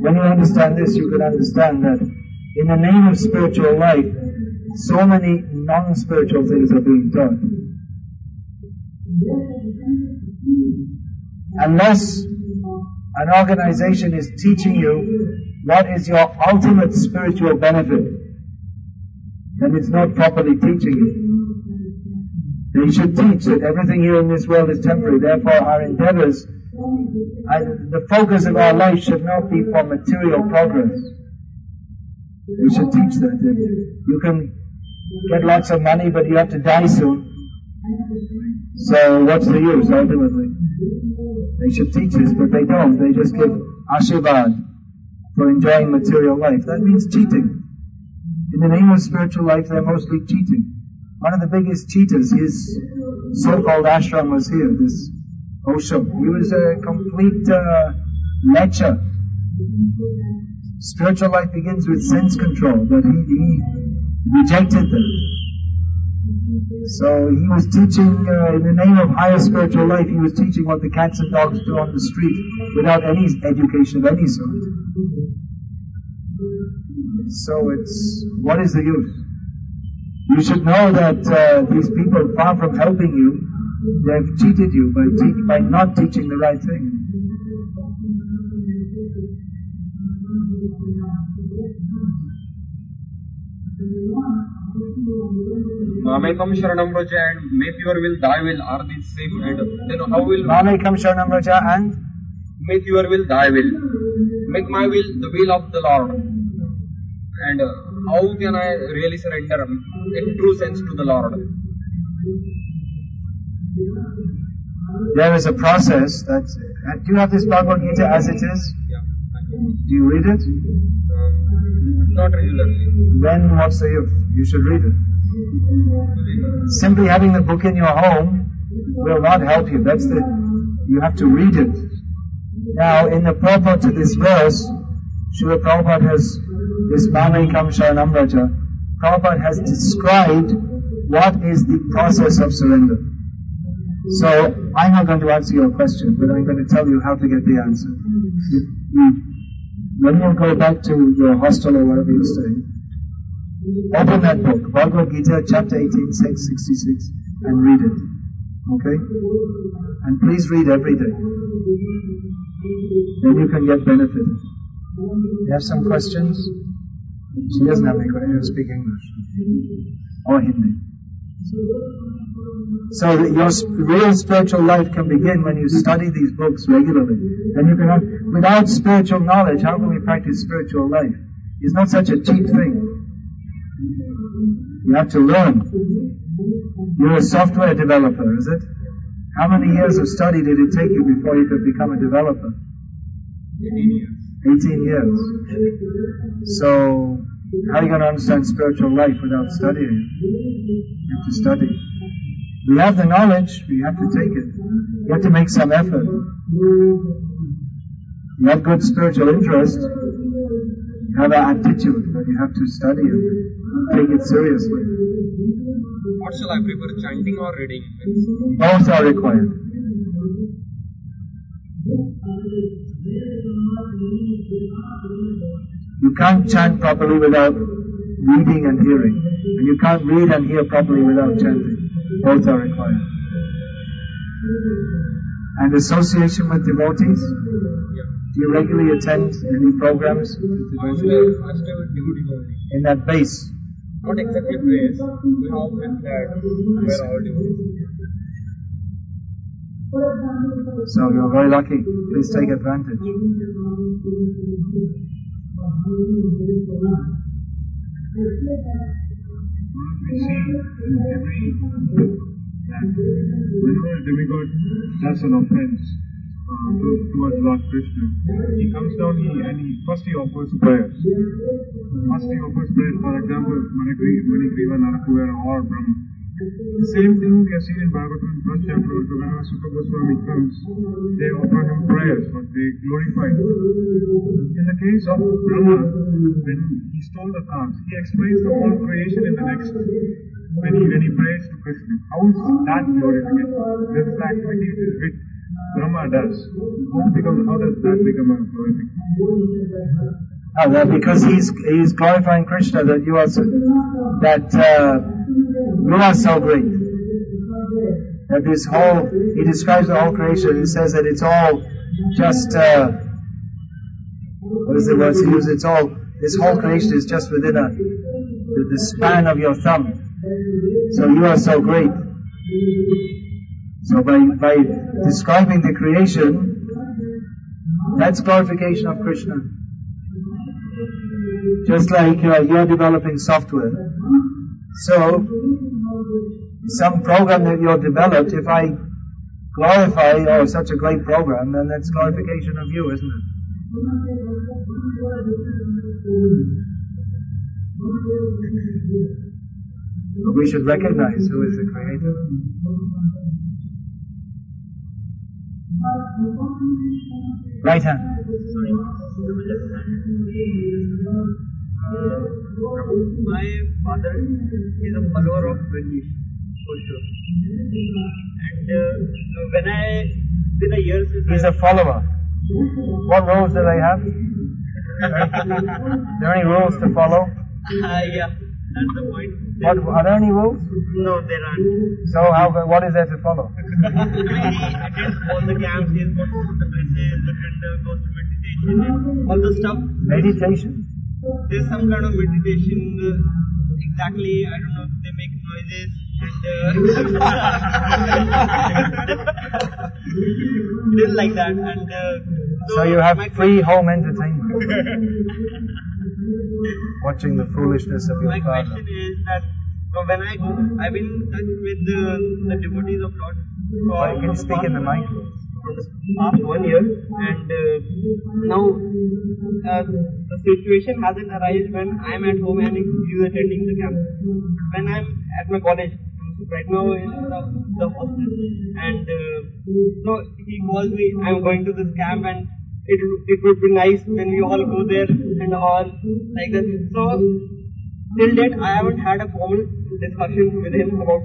When you understand this, you can understand that in the name of spiritual life, so many non-spiritual things are being taught. Unless an organization is teaching you what is your ultimate spiritual benefit, then it's not properly teaching you. They should teach that everything here in this world is temporary, therefore our endeavors, the focus of our life should not be for material progress. They should teach that. You can get lots of money, but you have to die soon. So what's the use ultimately? They should teach this, but they don't. They just give ashirvad for enjoying material life. That means cheating. In the name of spiritual life, they're mostly cheating. One of the biggest cheaters, his so-called ashram was here, this Osho. He was a complete uh, lecher. Spiritual life begins with sense control, but he, he rejected that. So he was teaching, uh, in the name of higher spiritual life, he was teaching what the cats and dogs do on the street without any education of any sort. So it's, what is the use? You should know that uh, these people, far from helping you, they have cheated you by, te- by not teaching the right thing. Mamekam Sharanam Vraja and make your will, thy will are the same and then how will Mamekam Sharanam Vraja and make your will, thy will. Make my will the will of the Lord. And uh, how can I really surrender in true sense to the Lord? there is a process that, uh, do you have this Bhagavad Gita as it is? Yeah. Do you read it? Um, not regularly. Then what's the use? You should read it. Simply having the book in your home will not help you. That's the, you have to read it. Now, in the purport to this verse, Srila Prabhupada has, this Mamekam Sharanam Vraja, Prabhupada has described what is the process of surrender. So, I'm not going to answer your question, but I'm going to tell you how to get the answer. When you go back to your hostel or wherever you're staying, open that book, Bhagavad Gita, chapter 18, 6, 66, and read it. Okay? And please read every day. Then you can get benefited. You have some questions? She doesn't have any questions. You speak English. Oh, or Hindi. So that your real spiritual life can begin when you study these books regularly. And you can have, without spiritual knowledge, how can we practice spiritual life? It's not such a cheap thing. You have to learn. You're a software developer, is it? How many years of study did it take you before you could become a developer? 18 years. 18 years. So, how are you going to understand spiritual life without studying? You have to study. We have the knowledge, we have to take it. You have to make some effort. You have good spiritual interest, you have an attitude, but you have to study it. Take it seriously. What shall I prefer, chanting or reading? Both are required. You can't chant properly without reading and hearing. And you can't read and hear properly without chanting. Both are required. And association with devotees? Do you regularly attend any programs I stay, I stay with devotees in that base? Not exactly place. We have friends that were all devotees. So you're very lucky. Please take advantage. Whenever a demigod does an offense uh, to- towards Lord Krishna, he comes down he, and he first he offers prayers. First he offers prayers, for example, Manigri- Manigriva, Nalakuvara or Brahma. The same thing we are seeing in Bhagavatam, first chapter whenever Sukha Goswami comes, they offer him prayers, but they glorify him. In the case of Brahma, when he stole the cows, he explains the whole creation in the next when he when he prays to Krishna. How is that glorification? This is the activity which Brahma does. How become how does that become a glorification? Oh, well, because he's he's glorifying Krishna that you are so, that uh, you are so great. That this whole he describes the whole creation. He says that it's all just uh, what is the word he uses? It's all this whole creation is just within a the, the span of your thumb. So you are so great. So by by describing the creation, that's glorification of Krishna just like uh, you're developing software. So, some program that you're developed, if I glorify, oh, such a great program, then that's glorification of you, isn't it? But we should recognize who is the creator. Right hand. My father is a follower of British, for sure. And uh, when I, with the years, He's a follower. What rules do they have? Are there any rules to follow? uh, yeah, that's the point. What, are there any rules? No, there aren't. So how, what is there to follow? he attends all the camps, got the places, attend, uh, goes to meditation, all the stuff. Meditation? There's some kind of meditation, uh, exactly, I don't know, they make noises and uh, like that. And uh, So you have free home entertainment. Watching the foolishness of my your father. question is that when I go, I've been in touch with the, the devotees of Lord for Sorry, can you speak in the mic? for past one year, and uh, now uh, the situation hasn't arisen when I'm at home and he's attending the camp. When I'm at my college, right now in the, the hostel, and uh, no, he calls me. I'm going to this camp, and it it would be nice when we all go there and all like that. So till date, I haven't had a formal discussion with him about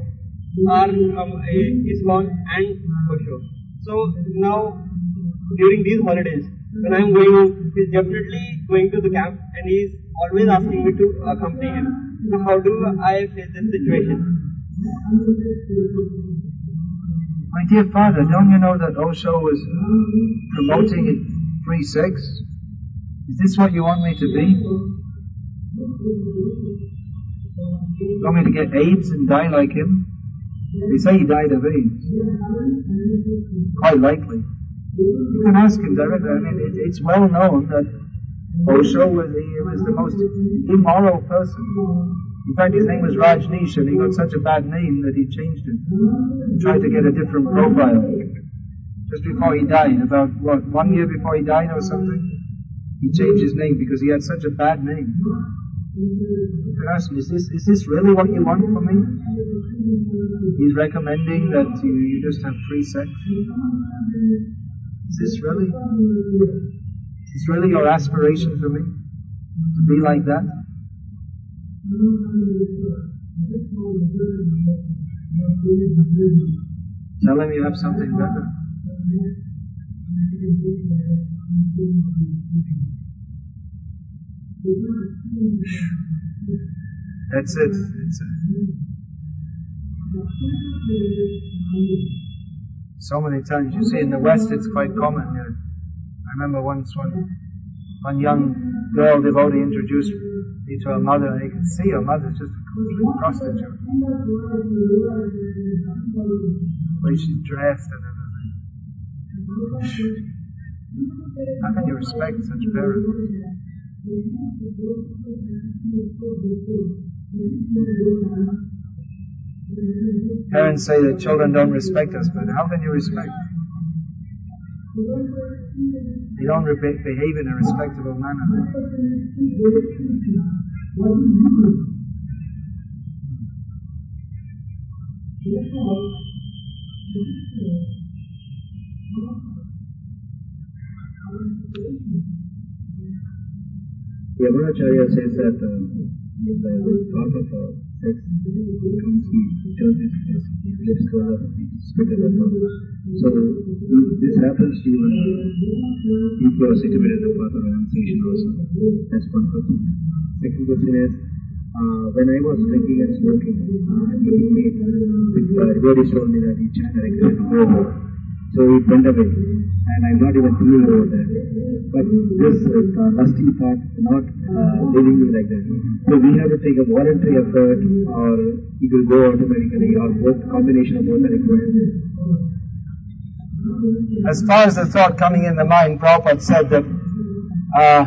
our um, ISKCON and Osho. So now, during these holidays, when I'm going he's definitely going to the camp and he's always asking me to accompany him. So how do I face this situation? My dear father, don't you know that Osho was promoting free sex? Is this what you want me to be? You want me to get AIDS and die like him? They say he died of AIDS. Quite likely. You can ask him directly. I mean, it, it's well known that Osho was, he was the most immoral person. In fact, his name was Rajneesh, and he got such a bad name that he changed it. And tried to get a different profile. Just before he died, about what, one year before he died or something, he changed his name because he had such a bad name. Can ask him, is this, is this really what you want from me? He's recommending that you, you just have free sex. Is this really? Is this really your aspiration for me? To be like that? Tell him you have something better. That's it. It's it. So many times. You see, in the West, it's quite common. I remember once one, one young girl devotee introduced me to her mother, and you could see her mother's just a complete prostitute. The way she's dressed and. How can you respect such parents? Parents say that children don't respect us, but how can you respect? They don't re- behave in a respectable manner. Yamunacharya says that uh, the thought of uh, sex becomes he turns his lips curl up, spit the. So if this happens to you, if you are situated in the path of renunciation also. That's one question. Second question is, uh, when I was drinking and smoking, uh, he, he, uh, devotees told me that he just directed to go. So he went away, and I'm not even thinking about that. But this uh, lusty thought not uh, leaving me like that. So we have to take a voluntary effort, or it will go automatically, or both combination of both are required. As far as the thought coming in the mind, Prabhupada said that uh,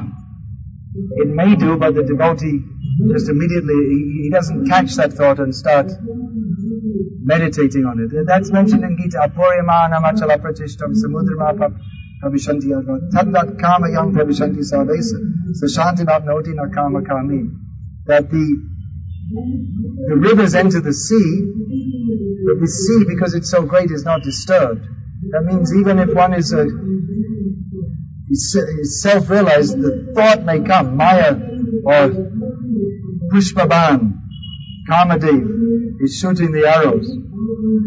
it may do, but the devotee just immediately, he, he doesn't catch that thought and start meditating on it. That's mentioned in Gita, Apuryamana machala pratishtam samudrama pravishanti adva tandat kama yang pravishanti salvesa sashanti not noti na kama kami. That the, the rivers enter the sea, but the sea, because it's so great, is not disturbed. That means even if one is a, self-realized, the thought may come, Maya or Pushpaban, Kamadev is shooting the arrows.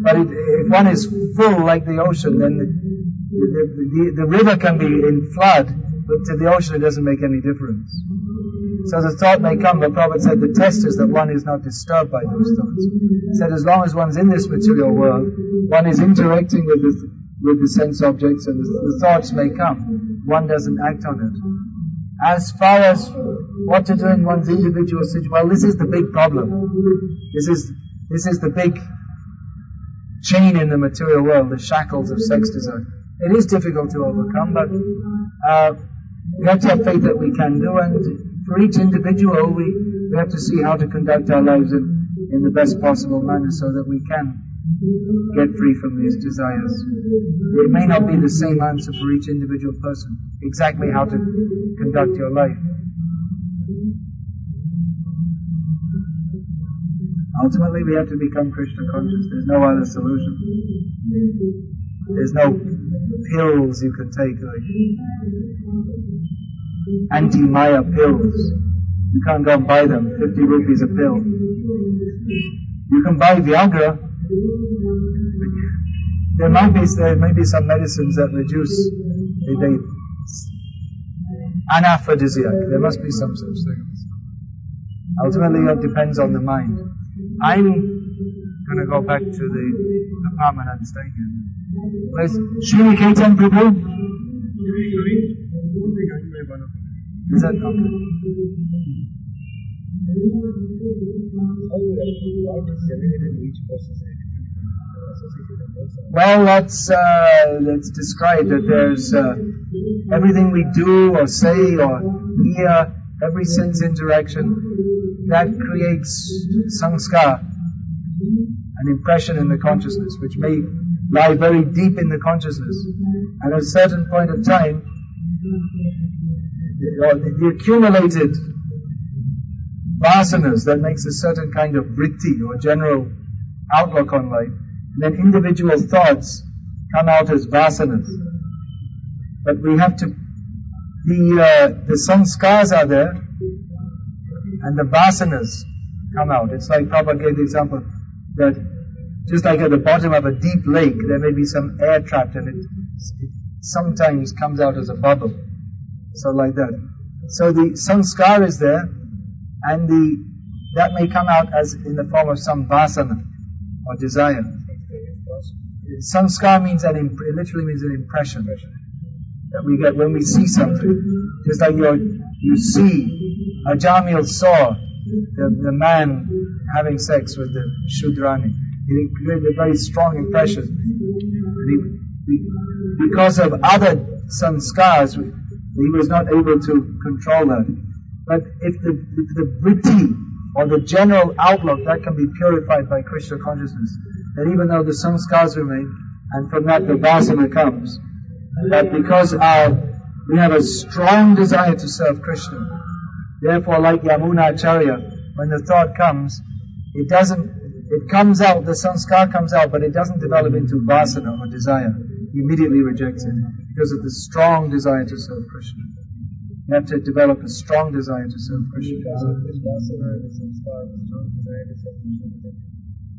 But it, if one is full like the ocean, then the, the, the, the river can be in flood, but to the ocean it doesn't make any difference. So the thought may come, but Prabhupada said the test is that one is not disturbed by those thoughts. He said as long as one's in this material world, one is interacting with the, with the sense objects and the, the thoughts may come. One doesn't act on it. As far as what to do in one's individual situation, well, this is the big problem. This is, this is the big chain in the material world, the shackles of sex desire. It is difficult to overcome, but uh, we have to have faith that we can do, and for each individual, we, we have to see how to conduct our lives in, in the best possible manner so that we can get free from these desires. It may not be the same answer for each individual person, exactly how to conduct your life. Ultimately, we have to become Krishna conscious. There's no other solution. There's no pills you can take, like anti-Maya pills. You can't go and buy them. 50 rupees a pill. You can buy Viagra. There might be, there may be some medicines that reduce, they, they anaphrodisiac. There must be some such things. Ultimately, it depends on the mind. I'm going to go back to the apartment I'm staying in. Where's Sri Ketan Prabhu? Is that okay? Well, let's uh, let's describe that there's uh, everything we do or say or hear, every sense interaction that creates sanskar, an impression in the consciousness, which may lie very deep in the consciousness. At a certain point of time, the, accumulated vasanas that makes a certain kind of vritti or general outlook on life, then individual thoughts come out as vasanas. But we have to, the, uh, the sanskars are there, and the vasanas come out. It's like Prabhupada gave the example that just like at the bottom of a deep lake, there may be some air trapped and it, it sometimes comes out as a bubble. So like that. So the sanskar is there, and the that may come out as in the form of some vasana or desire. Sanskar means that imp- it literally means an impression that we get when we see something. Just like you you see, Ajamil saw the, the man having sex with the Shudrani. It created a very strong impression. He, he, because of other sanskars, he was not able to control that. But if the, if the vritti or the general outlook, that can be purified by Krishna consciousness, then even though the sanskars remain, and from that the vasana comes, that because our, we have a strong desire to serve Krishna, therefore like Yamuna Acharya, when the thought comes, it doesn't, it comes out, the sanskar comes out, but it doesn't develop into vasana or desire. He immediately rejects it because of the strong desire to serve Krishna. You have to develop a strong desire to serve Krishna.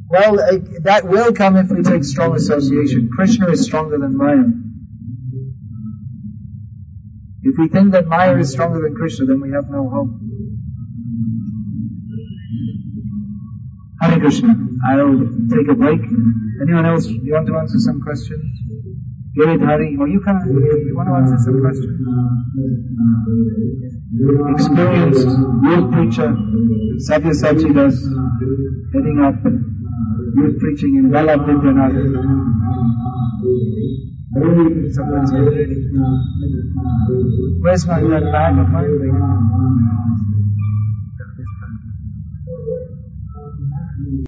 Well, that will come if we take strong association. Krishna is stronger than Maya. If we think that Maya is stronger than Krishna, then we have no hope. Hare Krishna. I'll take a break. Anyone else, you want to answer some questions? Girit Hari, or you can, you want to answer some questions? Experienced youth preacher, Satya Sachidas, heading up youth preaching in. Someone's already. Where's my bag of?